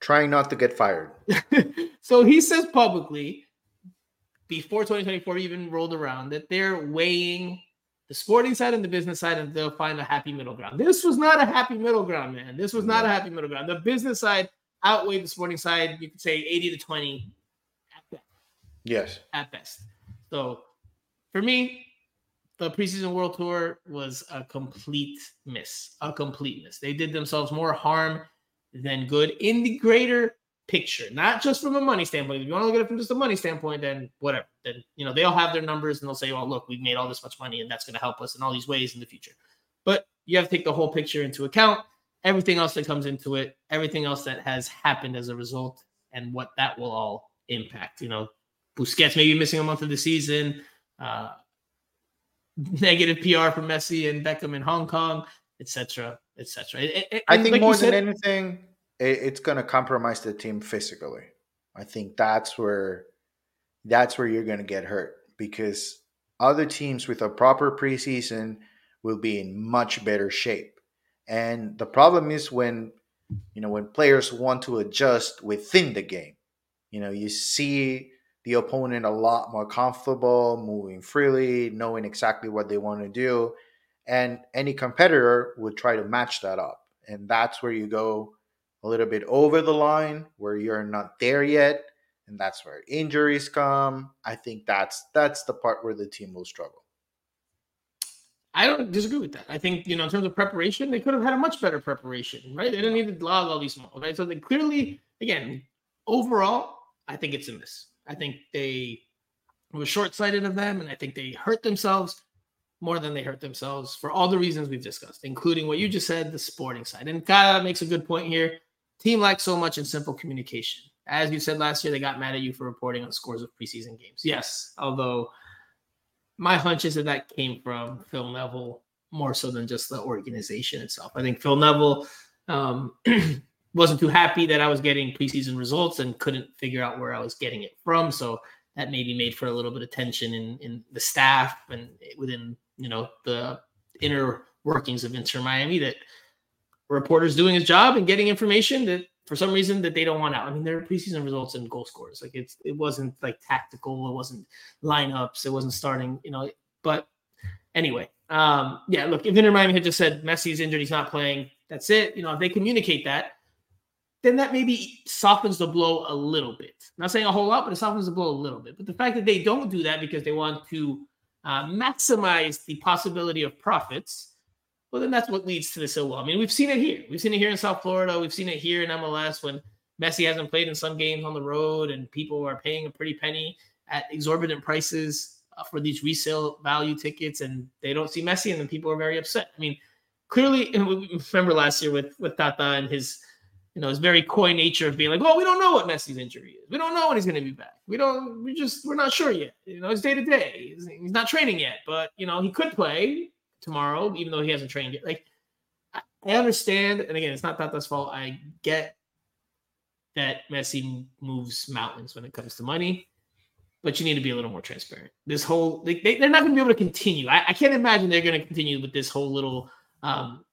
trying not to get fired. so he says publicly before 2024 even rolled around that they're weighing the sporting side and the business side and they'll find a happy middle ground. This was not a happy middle ground, man. This was not a happy middle ground. The business side outweighed the sporting side, you could say 80 to 20 at best. Yes. At best. So for me, the preseason world tour was a complete miss, a complete miss. They did themselves more harm than good in the greater picture, not just from a money standpoint. If you want to look at it from just a money standpoint, then whatever. Then you know they'll have their numbers and they'll say, "Oh, look, we've made all this much money, and that's going to help us in all these ways in the future." But you have to take the whole picture into account, everything else that comes into it, everything else that has happened as a result, and what that will all impact. You know, Busquets maybe missing a month of the season. Uh, negative PR for Messi and Beckham in Hong Kong, etc., etc. I think like more said, than anything, it, it's going to compromise the team physically. I think that's where that's where you're going to get hurt because other teams with a proper preseason will be in much better shape. And the problem is when you know when players want to adjust within the game. You know, you see the opponent a lot more comfortable, moving freely, knowing exactly what they want to do. And any competitor would try to match that up. And that's where you go a little bit over the line where you're not there yet. And that's where injuries come. I think that's that's the part where the team will struggle. I don't disagree with that. I think, you know, in terms of preparation, they could have had a much better preparation, right? They didn't need to log all these small, right? So they clearly, again, overall, I think it's a miss. I think they were short sighted of them, and I think they hurt themselves more than they hurt themselves for all the reasons we've discussed, including what you just said, the sporting side. And Kaya makes a good point here. Team lacks so much in simple communication. As you said last year, they got mad at you for reporting on scores of preseason games. Yes, although my hunch is that that came from Phil Neville more so than just the organization itself. I think Phil Neville um, wasn't too happy that I was getting preseason results and couldn't figure out where I was getting it from. So that maybe made for a little bit of tension in, in the staff and within, you know, the inner workings of Inter Miami that reporters doing his job and getting information that for some reason that they don't want out. I mean, there are preseason results and goal scores. Like it's it wasn't like tactical, it wasn't lineups, it wasn't starting, you know. But anyway, um, yeah, look, if Inter Miami had just said Messi's injured, he's not playing, that's it. You know, if they communicate that, then that maybe softens the blow a little bit. not saying a whole lot, but it softens the blow a little bit. But the fact that they don't do that because they want to uh, maximize the possibility of profits, well, then that's what leads to this ill. I mean, we've seen it here. We've seen it here in South Florida. We've seen it here in MLS when Messi hasn't played in some games on the road and people are paying a pretty penny at exorbitant prices uh, for these resale value tickets and they don't see Messi and then people are very upset. I mean, clearly, remember last year with, with Tata and his – you know, his very coy nature of being like, well, we don't know what Messi's injury is. We don't know when he's going to be back. We don't, we just, we're not sure yet. You know, it's day to day. He's not training yet, but, you know, he could play tomorrow, even though he hasn't trained yet. Like, I understand. And again, it's not Tata's fault. I get that Messi moves mountains when it comes to money, but you need to be a little more transparent. This whole, they, they, are not going to be able to continue. I, I can't imagine they're going to continue with this whole little um,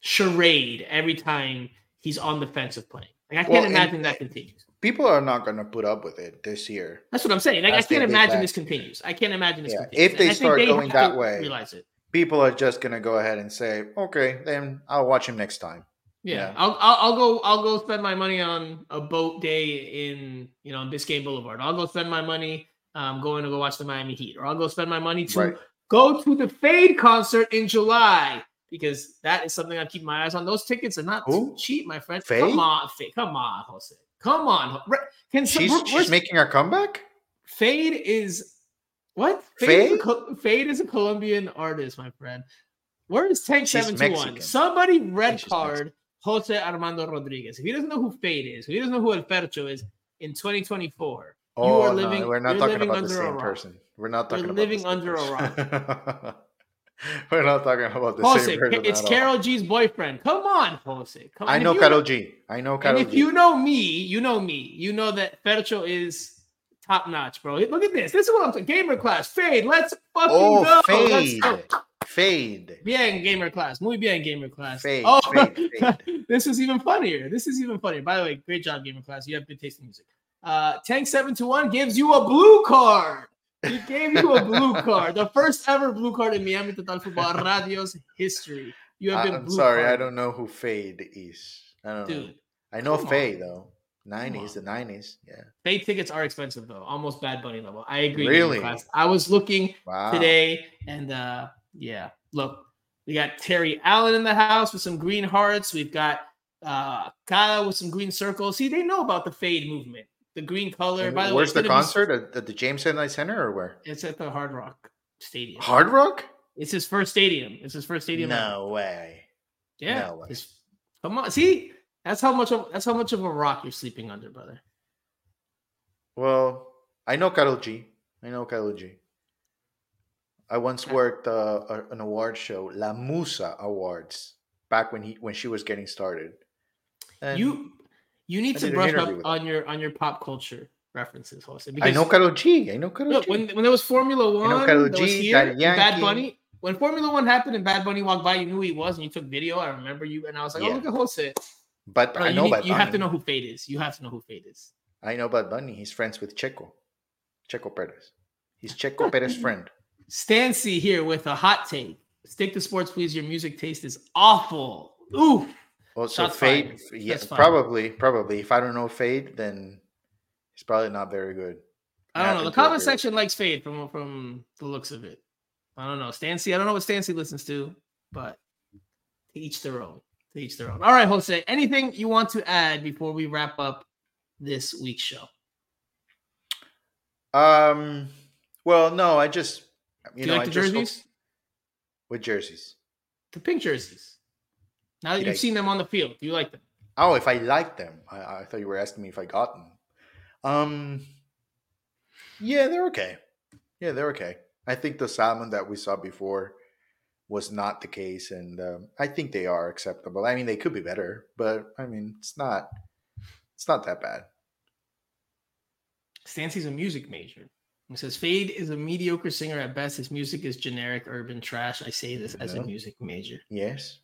charade every time he's on the defensive playing. Like I can't well, imagine that continues. People are not going to put up with it this year. That's what I'm saying. Like, I can't imagine this continues. I can't imagine this yeah. continues. If they start they going that way, realize it. People are just going to go ahead and say, "Okay, then I'll watch him next time." Yeah, yeah. I'll, I'll, I'll go I'll go spend my money on a boat day in you know on Biscayne Boulevard. I'll go spend my money um, going to go watch the Miami Heat, or I'll go spend my money to right. go to the Feid concert in July because that is something I keep my eyes on. Those tickets are not Who? cheap, my friend. Faye? Come on, Faye. Come on, Jose. Come on. Can she's, some, she's making her comeback? Feid is what? Feid, Feid? Is, a, Feid is a Colombian artist, my friend. Where is Tank Seven Two One? Somebody red card Jose Armando Rodriguez. If he doesn't know who Feid is, if he doesn't know who El Ferxxo is in 2024, oh, you are living. No, we're not talking about the same person. We're not talking you're about living under a rock. We're not talking about the Jose, same person. It's Karol G's boyfriend. Come on, Jose. Come on. I know Carol G. I know Karol G. If you know me, you know me. You know that Ferxxo is top notch, bro. Look at this. This is what I'm saying. Gamer class. Feid. Let's fucking oh, go. Feid. Let's go. Feid. Bien, gamer class. Muy bien, gamer class. Feid. Oh, fade, fade. this is even funnier. This is even funnier. By the way, great job, gamer class. You have good taste in music. Uh, Tank 721 gives you a blue card. He gave you a blue card, the first ever blue card in Miami Total Football Radio's history. You have been. I'm sorry, card. I don't know who Feid is. I don't Dude, know. I know Faye though. nineties, the nineties. Yeah. Feid tickets are expensive though, almost Bad Bunny level. I agree. Really? I was looking Wow. today, and uh yeah, look, we got Terry Allen in the house with some green hearts. We've got uh Kyle with some green circles. See, they know about the Feid movement, the green color. And By the way, where's it's the gonna be- concert at, at the James Midnight Center or where? It's at the Hard Rock Stadium. Hard Rock? It's his first stadium. It's his first stadium. ever. No way. Yeah. no way. come on. See, that's how much of that's how much of a rock you're sleeping under, brother. Well, I know Karol G. I know Karol G. I once worked uh, a- an award show, La Musa Awards, back when he when she was getting started. And you you need I to brush up on your on your pop culture references, Jose. I because- know Karol G. I know Karol Look, G. when when there was Formula One, I know that was here, Bad Bunny. When Formula One happened and Bad Bunny walked by, you knew who he was, and you took video. I remember you, and I was like, oh, Yeah. "Oh, look at Jose." but Bro, I know Bad you have to know who Feid is. You have to know who Feid is. I know Bad Bunny. He's friends with Checo. Checo Perez. He's Checo Perez friend. Stancy here with a hot take. Stick to sports, please. Your music taste is awful. Ooh, Also, Shots Fade. fired. Yeah, probably, probably. If I don't know Feid, then he's probably not very good. I don't know. The comment section likes Feid from from the looks of it. I don't know. Stancy, I don't know what Stancy listens to, but to each their own. To each their own. All right, Jose. Anything you want to add before we wrap up this week's show? Um. Well, no, I just you Do you know like I the just jerseys? with jerseys. The pink jerseys. Now that Did you've I- seen them on the field, do you like them? Oh, if I like them, I, I thought you were asking me if I got them. Um. Yeah, they're okay. Yeah, they're okay. I think the salmon that we saw before was not the case, and um, I think they are acceptable. I mean, they could be better, but I mean, it's not. It's not that bad. Stancy's a music major. He says Feid is a mediocre singer at best. His music is generic urban trash. I say this as a music major. Yes.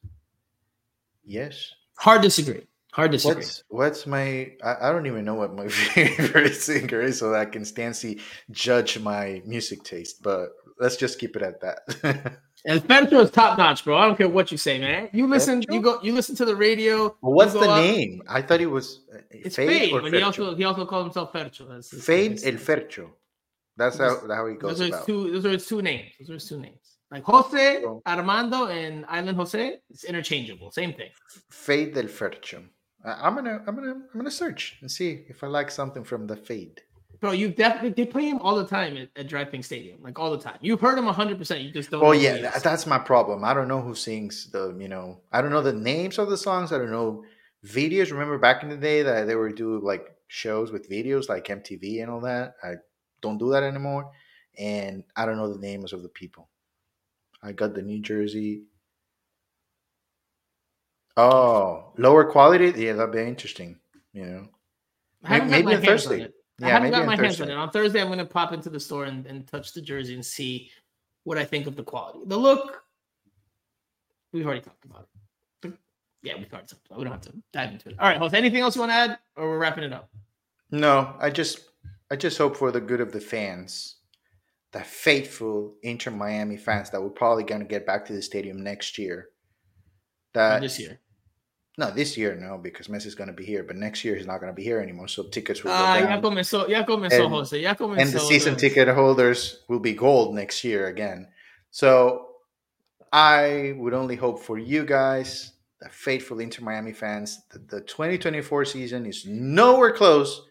Yes. Hard disagree. Hard disagree. What's what's my I, I don't even know what my favorite singer is so that I can Stancy judge my music taste, but let's just keep it at that. And Ferxxo is top notch, bro. I don't care what you say, man. You listen, you go, you listen to the radio. Well, what's the out- name? I thought it was uh, It's Feid, Feid, but he also he also called himself Ferxxo. That's his- Feid El Ferxxo. That's how, how he goes Those are his about. two. Those are his two names. Those are his two names. Like Jose So- Armando and Island Jose. It's interchangeable. Same thing. Feid del Ferxxo. I- I'm gonna I'm gonna I'm gonna search and see if I like something from the Feid. Bro, you definitely they play him all the time at, at DRV PNK Stadium, like all the time. You've heard him hundred percent. You just don't. Oh yeah, he tha- is. that's my problem. I don't know who sings the, you know, I don't know the names of the songs. I don't know videos. Remember back in the day that they were do like shows with videos like MTV and all that. I don't do that anymore, and I don't know the names of the people. I got the New Jersey. Oh, lower quality. Yeah, that'd be interesting. You know, I haven't got maybe on Thursday. on it. I Yeah, haven't got on my hands on Thursday. it. On Thursday, I'm gonna pop into the store and, and touch the jersey and see what I think of the quality. The look, we've already talked about it. Yeah, we've already talked about it. We don't have to dive into it. All right, Jose, anything else you want to add, or we're wrapping it up? No, I just I just hope for the good of the fans, the faithful Inter Miami fans that we're probably gonna get back to the stadium next year. That this year. no, this year no, because Messi's gonna be here, but next year he's not gonna be here anymore. So tickets will go Ah, ya comenzó, ya comenzó, And- Jose. Ya comenzó. and the season ticket holders will be gold next year again. So I would only hope for you guys, the faithful Inter Miami fans, that the 2024 season is nowhere close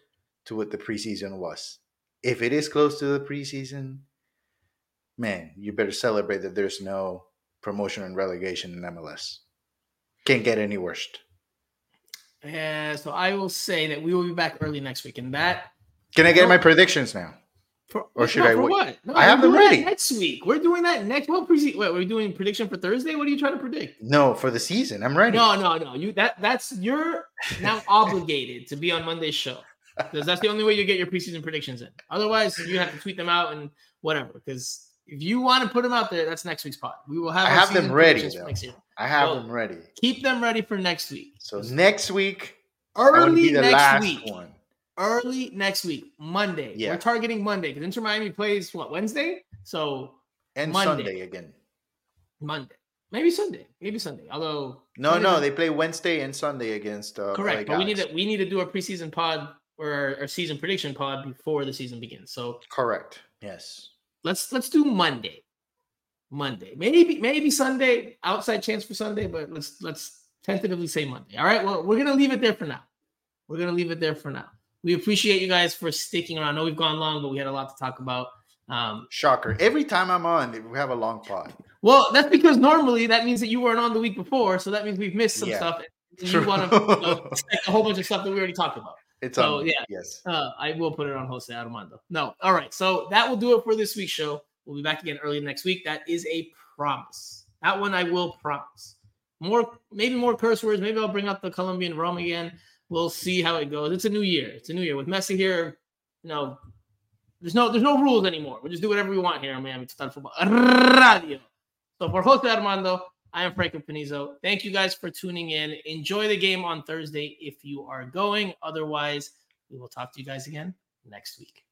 to what the preseason was. If it is close to the preseason, man, you better celebrate that there's no promotion and relegation in MLS. Can't get any worse. Yeah, so I will say that we will be back early next week, and that Can I get No. my predictions now? For, Or should no, I for wait? what? No, I have them ready. next week. We're doing that next. What pre? What we're doing prediction for Thursday? What are you trying to predict? No, for the season. I'm ready. No, no, no. You that that's you're now obligated to be on Monday's show because that's the only way you get your preseason predictions in. Otherwise, you have to tweet them out and whatever. Because if you want to put them out there, that's next week's pod. We will have. I have them ready, predictions for though. next year. I have Well, them ready. Keep them ready for next week. So next week, I want to Early next week. one. Early next week, Monday. Yeah. We're targeting Monday because Inter Miami plays what Wednesday. So And Monday. Sunday again. Monday. Maybe Sunday. Maybe Sunday. Although No, no, night- they play Wednesday and Sunday against. Uh, correct. LA But we need to we need to do a preseason pod or our, our season prediction pod before the season begins. So Correct. Yes. Let's let's do Monday. Monday. Maybe maybe Sunday. Outside chance for Sunday, but let's let's tentatively say Monday. All right. Well, we're gonna leave it there for now. We're gonna leave it there for now. We appreciate you guys for sticking around. I know we've gone long, but we had a lot to talk about. Um, Shocker. Every time I'm on, we have a long pod. well, that's because normally that means that you weren't on the week before, so that means we've missed some Yeah. stuff. And you want to you know, a whole bunch of stuff that we already talked about. It's So, on. yeah. Yes. Uh, I will put it on Jose Armando. No. All right. So that will do it for this week's show. We'll be back again early next week. That is a promise. That one I will promise. More, maybe more curse words. Maybe I'll bring up the Colombian rum again. We'll see how it goes. It's a new year. It's a new year with Messi here. You know, there's no there's no rules anymore. We just do whatever we want here on Miami Total Football Radio. So for Jose Armando, I am Franco Panizo. Thank you guys for tuning in. Enjoy the game on Thursday if you are going. Otherwise, we will talk to you guys again next week.